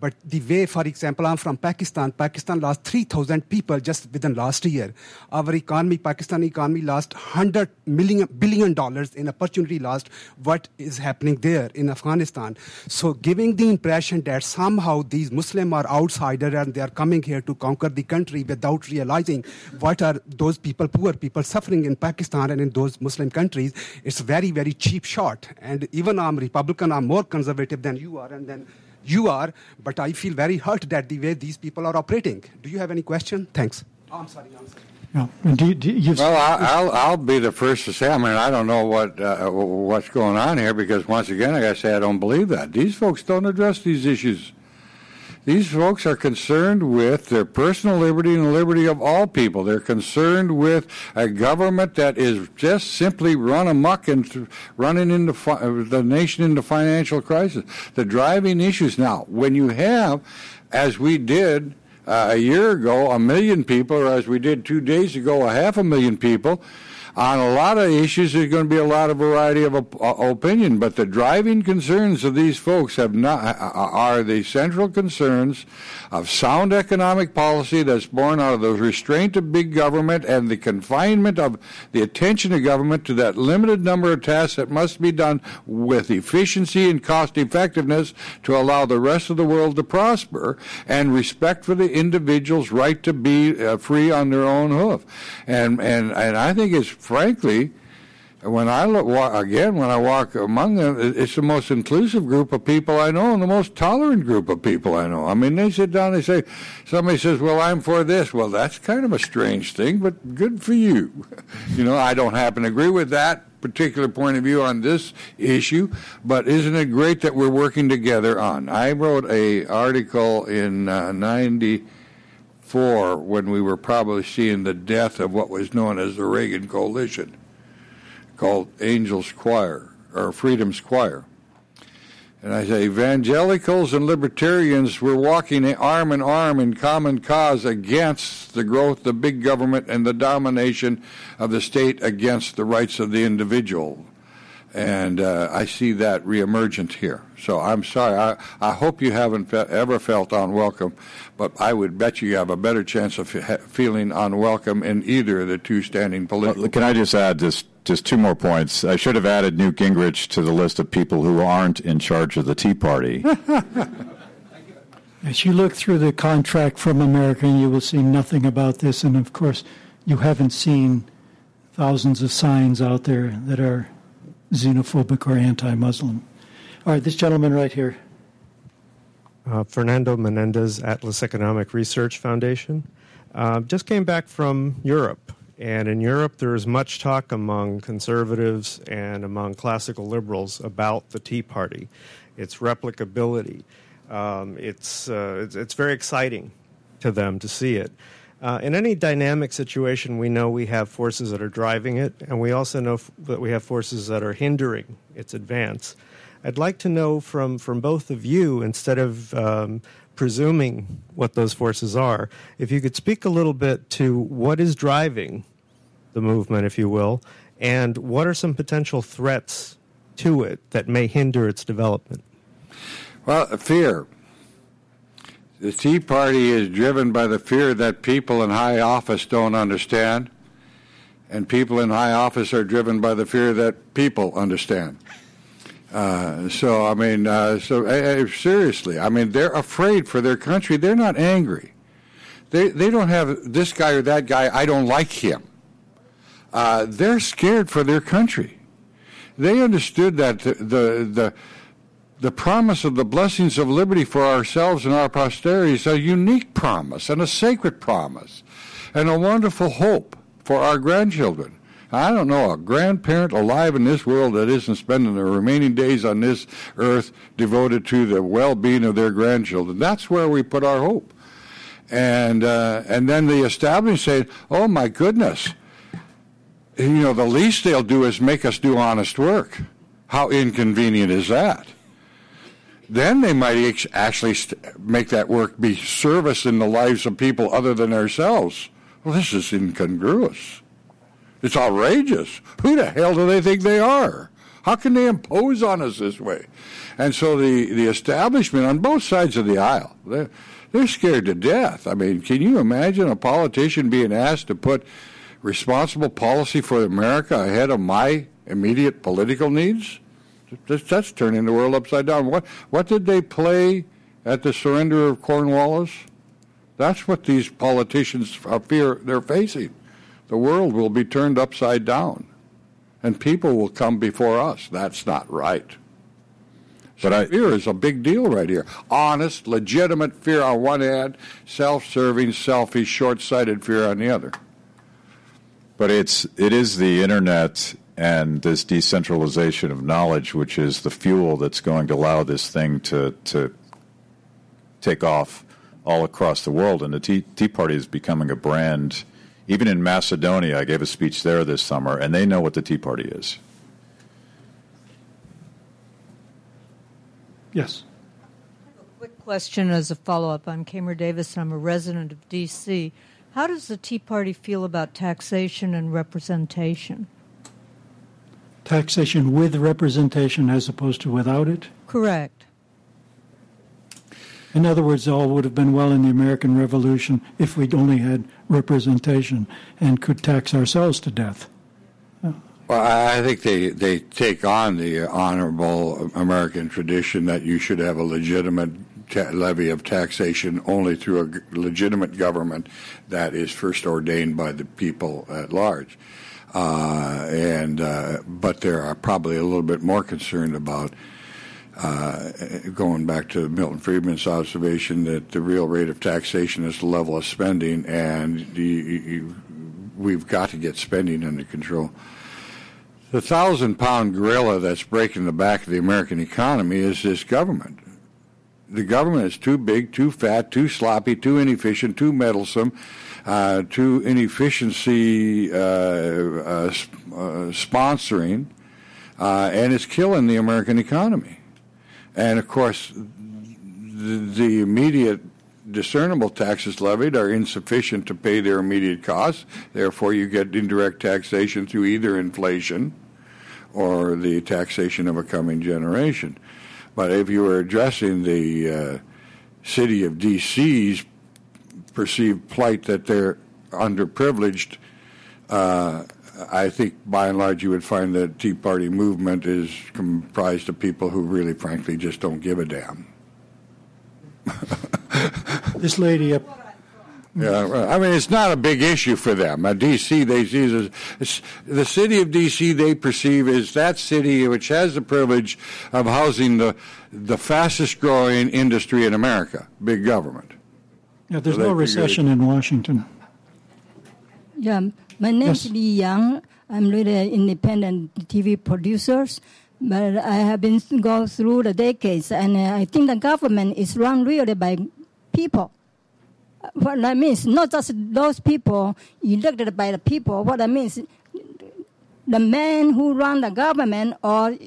But the way, for example, I'm from Pakistan. Pakistan lost 3,000 people just within last year. Our economy, Pakistan economy, lost 100 million billion dollars in opportunity lost. What is happening there in Afghanistan? So, giving the impression that somehow these Muslims are outsiders and they are coming here to conquer the country without realizing what are those people, poor people, suffering in Pakistan and in those Muslim countries, it's very, very cheap shot. And even I'm Republican, I'm more conservative than you are, and then you are, but I feel very hurt that the way these people are operating. Do you have any question? Thanks. Oh, I'm sorry. I'm sorry. No. Do, do well, I'll, I'll be the first to say. I mean, I don't know what uh, what's going on here because once again, I got to say, I don't believe that these folks don't address these issues. These folks are concerned with their personal liberty and the liberty of all people. They're concerned with a government that is just simply run amok and running into fi- the nation into financial crisis. The driving issues now, when you have, as we did uh, a year ago, a million people, or as we did two days ago, a half a million people on a lot of issues, there's going to be a lot of variety of op- opinion, but the driving concerns of these folks have not are the central concerns of sound economic policy that's born out of the restraint of big government and the confinement of the attention of government to that limited number of tasks that must be done with efficiency and cost effectiveness to allow the rest of the world to prosper and respect for the individual's right to be uh, free on their own hoof. And, and, and I think it's frankly, when I look again, when I walk among them, it's the most inclusive group of people I know and the most tolerant group of people I know. I mean, they sit down, they say, somebody says, "Well, I'm for this." Well, that's kind of a strange thing, but good for you. <laughs> you know, I don't happen to agree with that particular point of view on this issue, but isn't it great that we're working together on? I wrote a article in uh, ninety four when we were probably seeing the death of what was known as the Reagan Coalition called Angels Choir or Freedom's Choir. And I say, evangelicals and libertarians were walking arm in arm in common cause against the growth of big government and the domination of the state against the rights of the individual. And uh, I see that reemergent here. So I'm sorry. I, I hope you haven't fe- ever felt unwelcome, but I would bet you have a better chance of fe- feeling unwelcome in either of the two standing political. Can I just add just just two more points? I should have added Newt Gingrich to the list of people who aren't in charge of the Tea Party. <laughs> As you look through the contract from America, you will see nothing about this. And of course, you haven't seen thousands of signs out there that are xenophobic or anti Muslim. All right, this gentleman right here. Uh, Fernando Menendez, Atlas Economic Research Foundation. Uh, just came back from Europe, and in Europe there is much talk among conservatives and among classical liberals about the Tea Party, its replicability. Um, it's, uh, it's, it's very exciting to them to see it. Uh, in any dynamic situation, we know we have forces that are driving it, and we also know f- that we have forces that are hindering its advance. I'd like to know from, from both of you, instead of um, presuming what those forces are, if you could speak a little bit to what is driving the movement, if you will, and what are some potential threats to it that may hinder its development. Well, fear. The Tea Party is driven by the fear that people in high office don't understand, and people in high office are driven by the fear that people understand. Uh, so, I mean, uh, so uh, seriously, I mean, they're afraid for their country. They're not angry. They they don't have this guy or that guy. I don't like him. Uh, they're scared for their country. They understood that the, the the the promise of the blessings of liberty for ourselves and our posterity is a unique promise and a sacred promise and a wonderful hope for our grandchildren. I don't know a grandparent alive in this world that isn't spending their remaining days on this earth devoted to the well-being of their grandchildren. That's where we put our hope. And uh, and then the establishment say, "Oh my goodness, you know, the least they'll do is make us do honest work. How inconvenient is that?" Then they might actually make that work be service in the lives of people other than ourselves. Well, this is incongruous. It's outrageous. Who the hell do they think they are? How can they impose on us this way? And so the, the establishment on both sides of the aisle, they're, they're scared to death. I mean, can you imagine a politician being asked to put responsible policy for America ahead of my immediate political needs? That's, that's turning the world upside down. What what did they play at the surrender of Cornwallis? That's what these politicians fear they're facing. The world will be turned upside down, and people will come before us. That's not right. But I, fear is a big deal right here. Honest, legitimate fear on one hand, self-serving, selfish, short-sighted fear on the other. But it's it is the internet and this decentralization of knowledge, which is the fuel that's going to allow this thing to to take off all across the world. And the Tea, Tea Party is becoming a brand. Even in Macedonia, I gave a speech there this summer, and they know what the Tea Party is. Yes. I have a quick question as a follow up. I'm Kamer Davis. and I'm a resident of D.C. How does the Tea Party feel about taxation and representation? Taxation with representation as opposed to without it? Correct. In other words, all would have been well in the American Revolution if we'd only had representation and could tax ourselves to death. Well, I think they, they take on the honorable American tradition that you should have a legitimate ta- levy of taxation only through a g- legitimate government that is first ordained by the people at large. Uh, and uh, but they are probably a little bit more concerned about uh, going back to Milton Friedman's observation that the real rate of taxation is the level of spending, and you, we've got to get spending under control. The thousand pound gorilla that's breaking the back of the American economy is this government. The government is too big, too fat, too sloppy, too inefficient, too meddlesome uh, to inefficiency uh, uh, sponsoring, and it's killing the American economy. And of course, the, the immediate discernible taxes levied are insufficient to pay their immediate costs. Therefore, you get indirect taxation through either inflation or the taxation of a coming generation. But if you were addressing the uh, city of D.C.'s perceived plight that they're underprivileged, uh, I think by and large you would find that Tea Party movement is comprised of people who really, frankly, just don't give a damn. <laughs> this lady up. Yeah, I mean, it's not a big issue for them. Uh, D.C., they see as, the city of D.C. they perceive as that city which has the privilege of housing the the fastest growing industry in America, big government. Yeah, there's so no recession in Washington. Yeah, my name yes. is Li Yang. I'm really an independent TV producer, but I have been going through the decades, and uh, I think the government is run really by people. What that means, not just those people elected by the people. What that means, the men who run the government or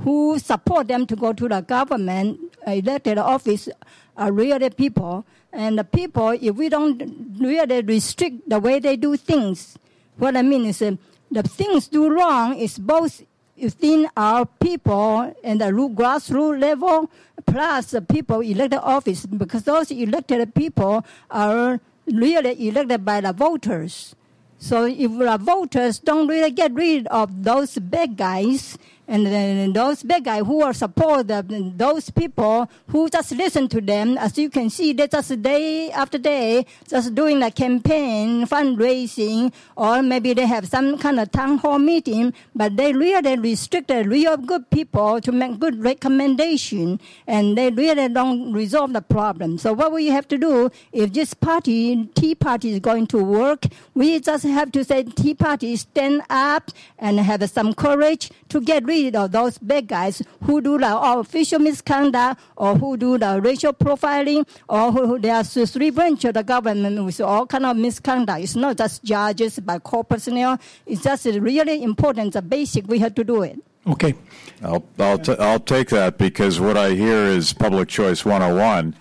who support them to go to the government elected office are really people. And the people, if we don't really restrict the way they do things, what I mean is uh, the things do wrong is both within our people and the grassroots level, plus the people elected office, because those elected people are really elected by the voters. So if the voters don't really get rid of those bad guys, and then those bad guys who are support the, those people who just listen to them, as you can see, they just day after day just doing a campaign, fundraising, or maybe they have some kind of town hall meeting, but they really restrict the real good people to make good recommendation, and they really don't resolve the problem. So what we have to do, if this party, Tea Party is going to work, we just have to say Tea Party stand up and have some courage to get rid rid of those bad guys who do the official misconduct or who do the racial profiling or who there are three branches of the government with all kind of misconduct. It's not just judges, but core personnel. It's just really important, the basic, we have to do it. Okay. I'll, I'll, t- I'll take that because what I hear is public choice 101.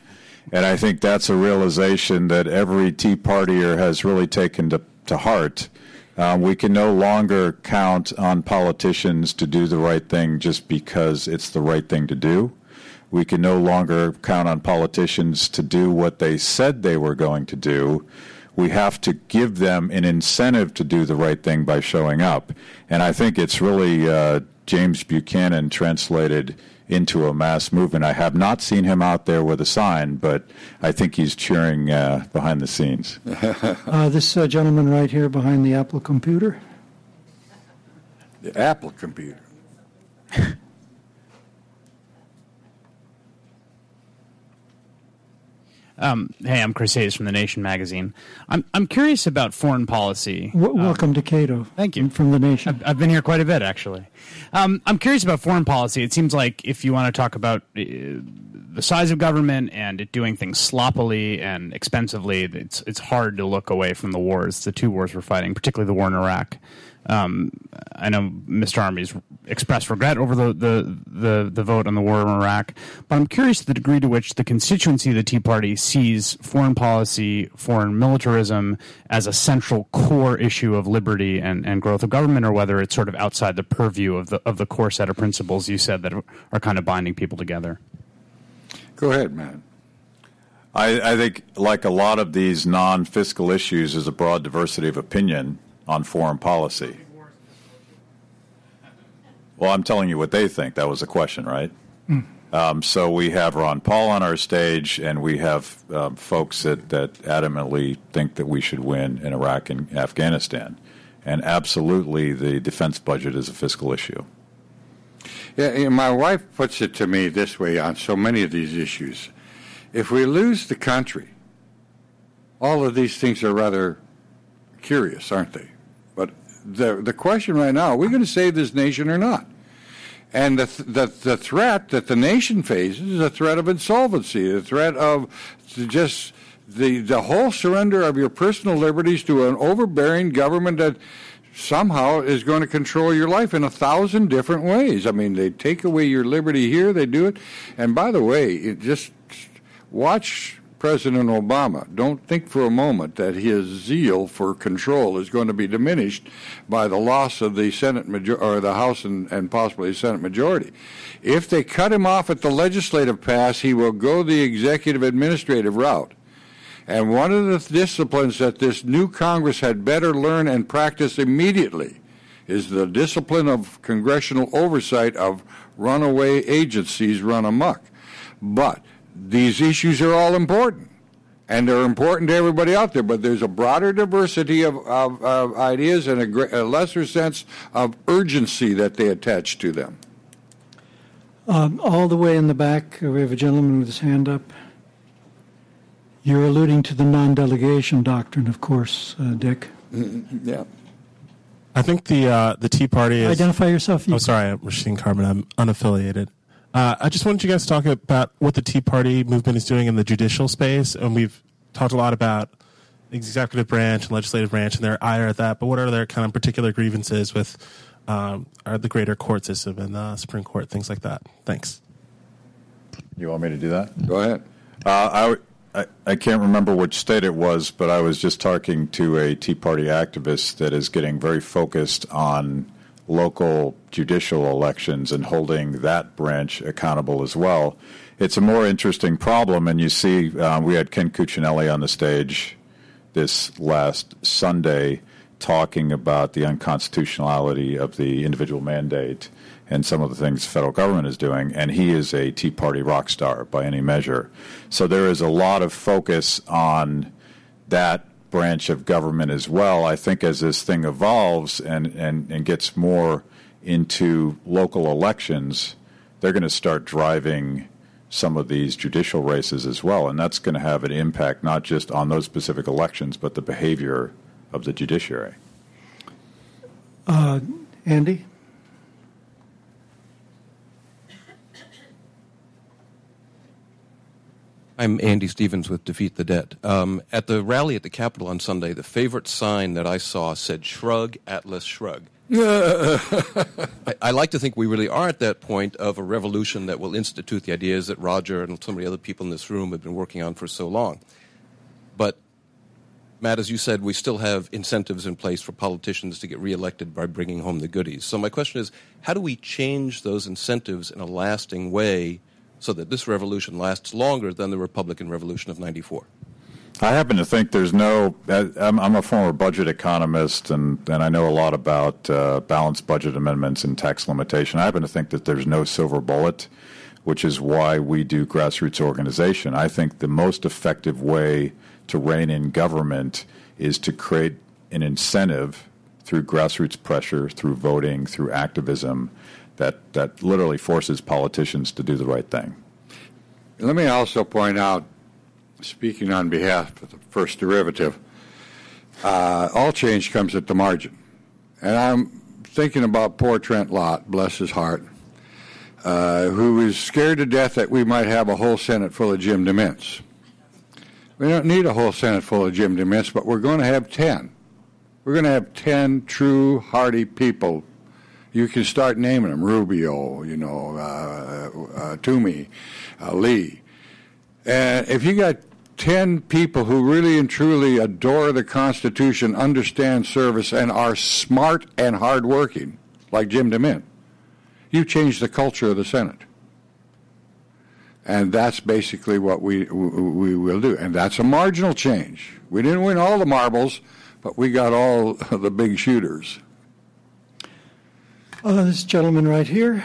And I think that's a realization that every Tea Partier has really taken to, to heart um, we can no longer count on politicians to do the right thing just because it's the right thing to do. We can no longer count on politicians to do what they said they were going to do. We have to give them an incentive to do the right thing by showing up. And I think it's really uh, James Buchanan translated into a mass movement. I have not seen him out there with a sign, but I think he's cheering uh, behind the scenes. <laughs> uh, this uh, gentleman right here behind the Apple computer. The Apple computer. <laughs> Um, hey, I'm Chris Hayes from The Nation magazine. I'm I'm curious about foreign policy. W- welcome um, to Cato. Thank you from The Nation. I've, I've been here quite a bit, actually. Um, I'm curious about foreign policy. It seems like if you want to talk about uh, the size of government and it doing things sloppily and expensively, it's it's hard to look away from the wars, the two wars we're fighting, particularly the war in Iraq. Um, I know Mr. Armey's expressed regret over the, the, the, the, vote on the war in Iraq, but I'm curious the degree to which the constituency of the Tea Party sees foreign policy, foreign militarism as a central core issue of liberty and, and growth of government, or whether it's sort of outside the purview of the, of the core set of principles you said that are kind of binding people together. Go ahead, Matt. I, I think, like a lot of these non fiscal issues, there's a broad diversity of opinion on foreign policy. Well, I'm telling you what they think. That was a question, right? Mm. Um, so we have Ron Paul on our stage, and we have um, folks that, that adamantly think that we should win in Iraq and Afghanistan. And absolutely, the defense budget is a fiscal issue. Yeah, my wife puts it to me this way on so many of these issues. If we lose the country, all of these things are rather curious, aren't they? The the question right now: Are we going to save this nation or not? And the, the the threat that the nation faces is a threat of insolvency, the threat of just the the whole surrender of your personal liberties to an overbearing government that somehow is going to control your life in a thousand different ways. I mean, they take away your liberty here, they do it. And by the way, it just watch President Obama. Don't think for a moment that his zeal for control is going to be diminished by the loss of the Senate major- or the House and, and possibly Senate majority. If they cut him off at the legislative pass, he will go the executive administrative route. And one of the disciplines that this new Congress had better learn and practice immediately is the discipline of congressional oversight of runaway agencies run amok. But these issues are all important. And they're important to everybody out there, but there's a broader diversity of, of, of ideas and a, a, lesser sense of urgency that they attach to them. Um, all the way in the back, we have a gentleman with his hand up. You're alluding to the non delegation doctrine, of course, uh, Dick. Mm-hmm. yeah. I think the uh, the Tea Party is. Identify yourself. You oh, sorry, I'm Rasheen Carbon. I'm unaffiliated. Uh, I just wanted you guys to talk about what the Tea Party movement is doing in the judicial space, and we've talked a lot about the executive branch and legislative branch and their ire at that. But what are their kind of particular grievances with um, are the greater court system and the Supreme Court, things like that? Thanks. You want me to do that? Go ahead. Uh, I, I can't remember which state it was, but I was just talking to a Tea Party activist that is getting very focused on local judicial elections and holding that branch accountable as well. It's a more interesting problem, and you see, um, we had Ken Cuccinelli on the stage this last Sunday talking about the unconstitutionality of the individual mandate and some of the things the federal government is doing, and he is a Tea Party rock star by any measure. So there is a lot of focus on that branch of government as well. I think as this thing evolves and, and, and gets more into local elections, they're going to start driving some of these judicial races as well, and that's going to have an impact not just on those specific elections, but the behavior of the judiciary. Uh, Andy? I'm Andy Stevens with Defeat the Debt. Um, at the rally at the Capitol on Sunday, the favorite sign that I saw said "Shrug Atlas Shrug." <laughs> I, I, like to think we really are at that point of a revolution that will institute the ideas that Roger and so many other people in this room have been working on for so long. But Matt, as you said, we still have incentives in place for politicians to get reelected by bringing home the goodies. So my question is, how do we change those incentives in a lasting way? So that this revolution lasts longer than the Republican Revolution of 94? I happen to think there's no. I'm, a former budget economist, and, and I know a lot about uh, balanced budget amendments and tax limitation. I happen to think that there's no silver bullet, which is why we do grassroots organization. I think the most effective way to rein in government is to create an incentive through grassroots pressure, through voting, through activism, that, that literally forces politicians to do the right thing. Let me also point out, speaking on behalf of the first derivative, uh, all change comes at the margin. And I'm thinking about poor Trent Lott, bless his heart, uh, who is scared to death that we might have a whole Senate full of Jim DeMints. We don't need a whole Senate full of Jim DeMints, but we're going to have 10. We're going to have 10 true, hearty people you can start naming them Rubio, you know, uh, uh, Toomey, uh, Lee. And if you got 10 people who really and truly adore the Constitution, understand service, and are smart and hardworking, like Jim DeMint, you change the culture of the Senate. And that's basically what we, we will do. And that's a marginal change. We didn't win all the marbles, but we got all <laughs> the big shooters. Uh, this gentleman right here.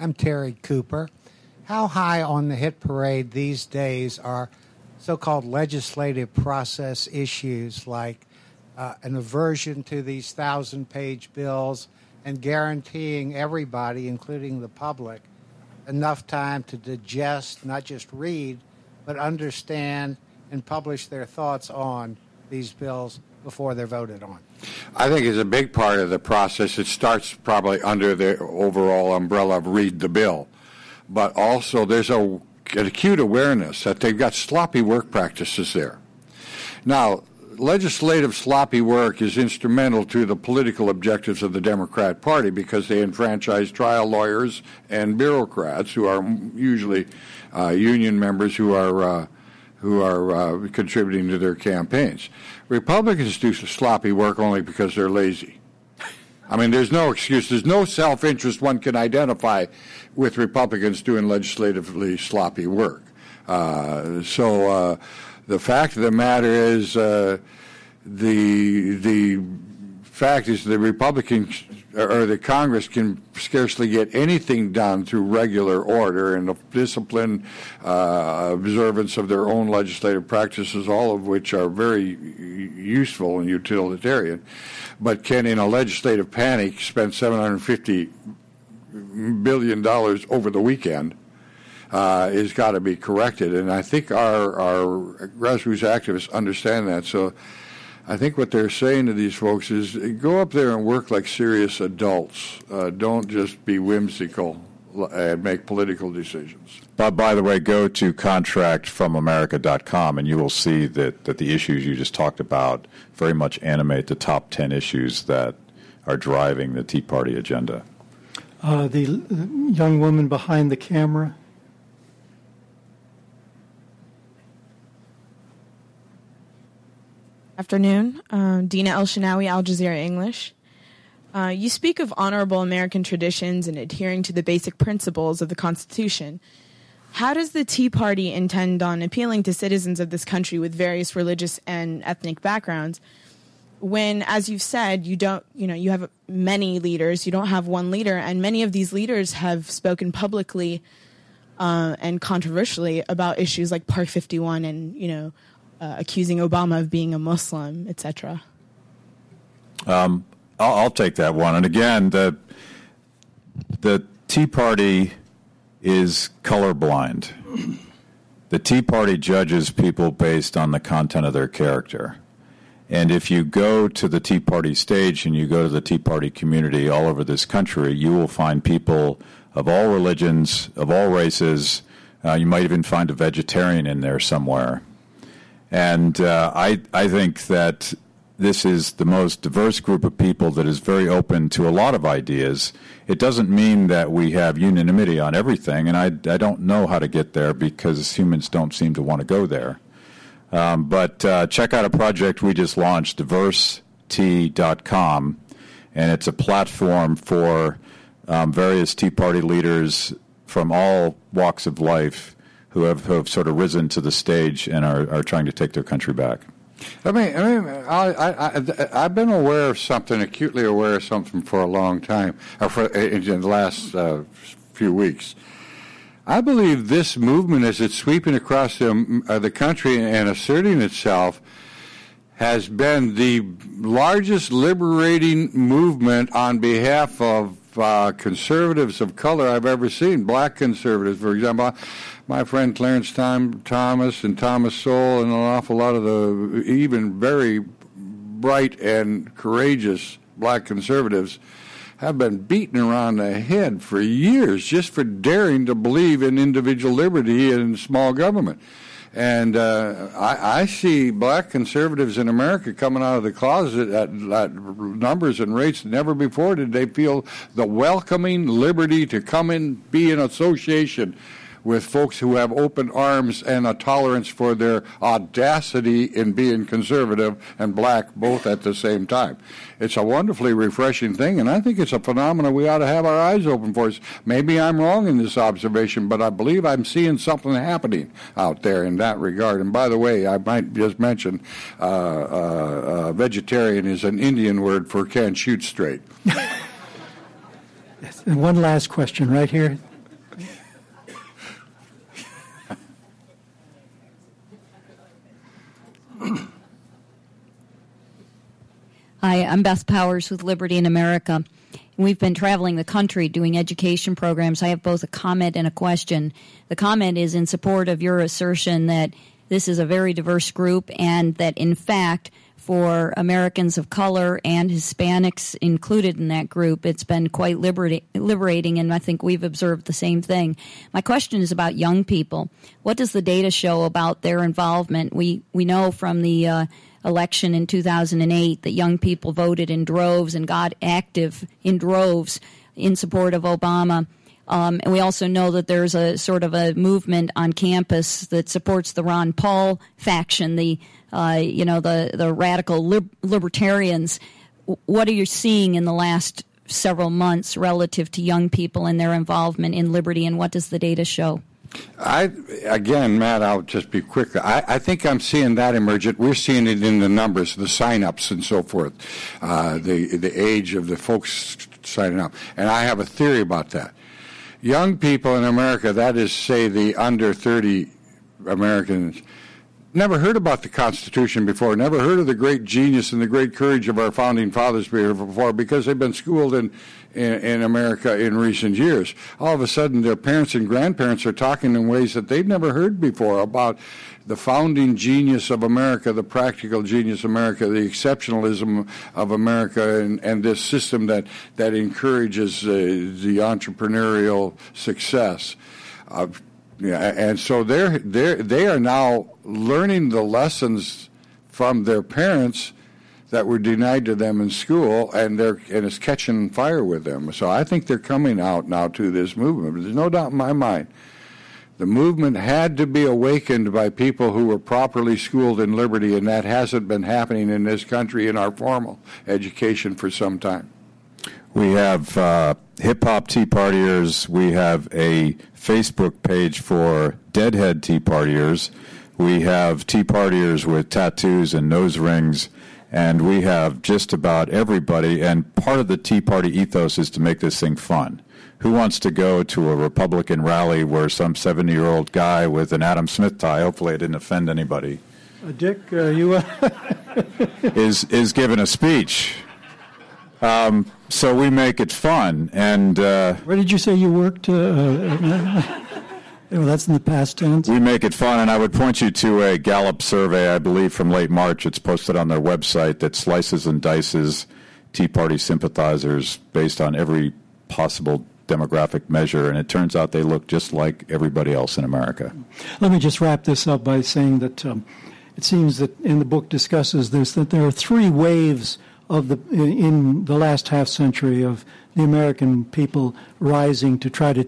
I'm Terry Cooper. How high on the hit parade these days are so called legislative process issues like uh, an aversion to these thousand page bills and guaranteeing everybody, including the public, enough time to digest, not just read, but understand and publish their thoughts on these bills before they're voted on? I think it's a big part of the process. It starts probably under the overall umbrella of read the bill. But also, there's a an acute awareness that they've got sloppy work practices there. Now, legislative sloppy work is instrumental to the political objectives of the Democrat Party because they enfranchise trial lawyers and bureaucrats who are usually uh, union members who are uh, who are uh, contributing to their campaigns. Republicans do sloppy work only because they're lazy. I mean, there's no excuse. There's no self interest one can identify with Republicans doing legislatively sloppy work. Uh, so uh, the fact of the matter is, the the fact is the Republicans or the Congress can scarcely get anything done through regular order and the discipline, uh, observance of their own legislative practices, all of which are very useful and utilitarian, but can, in a legislative panic, spend 750 billion dollars over the weekend. Uh, is got to be corrected, and I think our our grassroots activists understand that. So, I think what they're saying to these folks is go up there and work like serious adults. Uh, don't just be whimsical and make political decisions. But by the way, go to contractfromamerica.com and you will see that, that the issues you just talked about very much animate the top 10 issues that are driving the Tea Party agenda. Uh, the young woman behind the camera. Afternoon. Um, Dina El Shinawi, Al Jazeera English. Uh, you speak of honorable American traditions and adhering to the basic principles of the Constitution. How does the Tea Party intend on appealing to citizens of this country with various religious and ethnic backgrounds when, as you've said, you don't, you know, you have many leaders, you don't have one leader, and many of these leaders have spoken publicly uh, and controversially about issues like Park 51 and, you know, uh, accusing Obama of being a Muslim, etc. Um, I'll, I'll, take that one. And again, the the Tea Party is colorblind. The Tea Party judges people based on the content of their character. And if you go to the Tea Party stage and you go to the Tea Party community all over this country, you will find people of all religions, of all races. Uh, you might even find a vegetarian in there somewhere. And uh, I, I think that this is the most diverse group of people that is very open to a lot of ideas. It doesn't mean that we have unanimity on everything, and I, I don't know how to get there because humans don't seem to want to go there. Um, but uh, check out a project we just launched, diversetea.com, and it's a platform for um, various Tea Party leaders from all walks of life who have, who have sort of risen to the stage and are, are trying to take their country back. I mean, I mean, I, I, have been aware of something, acutely aware of something for a long time, or for, in the last uh, few weeks. I believe this movement, as it's sweeping across the, uh, the country and asserting itself, has been the largest liberating movement on behalf of uh, conservatives of color I've ever seen. Black conservatives, for example my friend Clarence Tom, Thomas and Thomas Sowell and an awful lot of the even very bright and courageous black conservatives have been beaten around the head for years just for daring to believe in individual liberty and small government. And uh, I, I, see black conservatives in America coming out of the closet at, at, numbers and rates never before did they feel the welcoming liberty to come and be in association with folks who have open arms and a tolerance for their audacity in being conservative and black both at the same time. It's a wonderfully refreshing thing, and I think it's a phenomenon we ought to have our eyes open for. Maybe I'm wrong in this observation, but I believe I'm seeing something happening out there in that regard. And by the way, I might just mention uh, uh, uh, vegetarian is an Indian word for can't shoot straight. <laughs> One last question right here. Hi, I'm Beth Powers with Liberty in America. We've been traveling the country doing education programs. I have both a comment and a question. The comment is in support of your assertion that this is a very diverse group and that, in fact, for Americans of color and Hispanics included in that group. It's been quite liberating, and I think we've observed the same thing. My question is about young people. What does the data show about their involvement? We we know from the uh, election in 2008 that young people voted in droves and got active in droves in support of Obama. Um, and we also know that there's a sort of a movement on campus that supports the Ron Paul faction, the uh, you know the the radical lib- libertarians. What are you seeing in the last several months relative to young people and their involvement in liberty, and what does the data show? I again, Matt. I'll just be quick. I, I, think I'm seeing that emerge. We're seeing it in the numbers, the sign-ups, and so forth, uh, the the age of the folks signing up. And I have a theory about that young people in America, that is, say, the under 30 Americans, never heard about the Constitution before, never heard of the great genius and the great courage of our founding fathers before because they've been schooled in, in, in, America in recent years. All of a sudden, their parents and grandparents are talking in ways that they've never heard before about the founding genius of America, the practical genius of America, the exceptionalism of America, and, and this system that, that encourages uh, the entrepreneurial success. Uh, and so they're, they're, they are now learning the lessons from their parents that were denied to them in school, and they're and it's catching fire with them. So I think they're coming out now to this movement. There's no doubt in my mind the movement had to be awakened by people who were properly schooled in liberty, and that hasn't been happening in this country in our formal education for some time. We have uh, hip hop Tea Partiers. We have a Facebook page for Deadhead Tea Partiers. We have Tea Partiers with tattoos and nose rings. And we have just about everybody. And part of the Tea Party ethos is to make this thing fun who wants to go to a Republican rally where some 70 year old guy with an Adam Smith tie, hopefully I didn't offend anybody, uh, Dick, uh, you uh, <laughs> is is giving a speech. Um, so we make it fun. And uh, where did you say you worked? Well, that's in the past tense. We make it fun, and I would point you to a Gallup survey, I believe, from late March. It's posted on their website that slices and dices Tea Party sympathizers based on every possible demographic measure, and it turns out they look just like everybody else in America. Let me just wrap this up by saying that um, it seems that in the book discusses this that there are three waves of the in the last half century of the American people rising to try to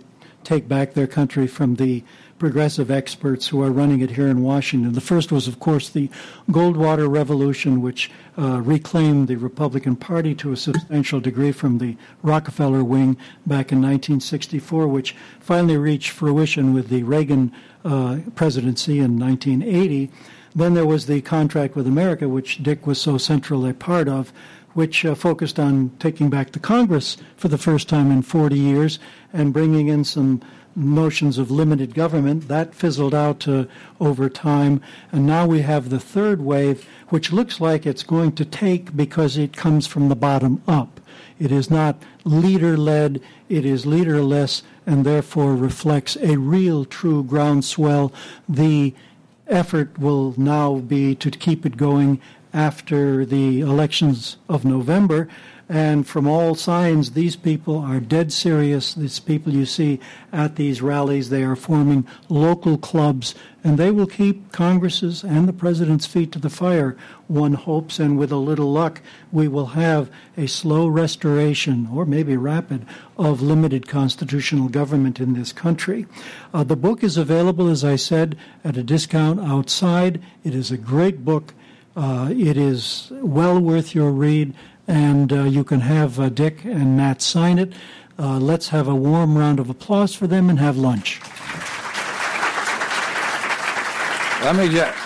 take back their country from the progressive experts who are running it here in Washington. The first was, of course, the Goldwater Revolution, which uh, reclaimed the Republican Party to a substantial degree from the Rockefeller wing back in 1964, which finally reached fruition with the Reagan uh, presidency in 1980. Then there was the contract with America, which Dick was so central a part of, which uh, focused on taking back the Congress for the first time in 40 years and bringing in some notions of limited government. That fizzled out uh, over time. And now we have the third wave, which looks like it's going to take because it comes from the bottom up. It is not leader led, it is leaderless, and therefore reflects a real, true groundswell. The effort will now be to keep it going after the elections of November and from all signs, these people are dead serious. These people you see at these rallies, they are forming local clubs, and they will keep Congress's and the president's feet to the fire, one hopes. And with a little luck, we will have a slow restoration, or maybe rapid, of limited constitutional government in this country. Uh, the book is available, as I said, at a discount outside. It is a great book. Uh, it is well worth your read and uh, you can have uh, Dick and Matt sign it. Uh, let's have a warm round of applause for them and have lunch. Let me just.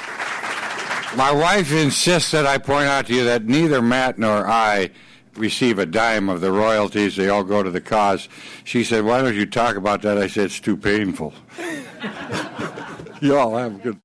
My wife insists that I point out to you that neither Matt nor I receive a dime of the royalties. They all go to the cause. She said, Why don't you talk about that? I said, It's too painful. <laughs> you all have a good.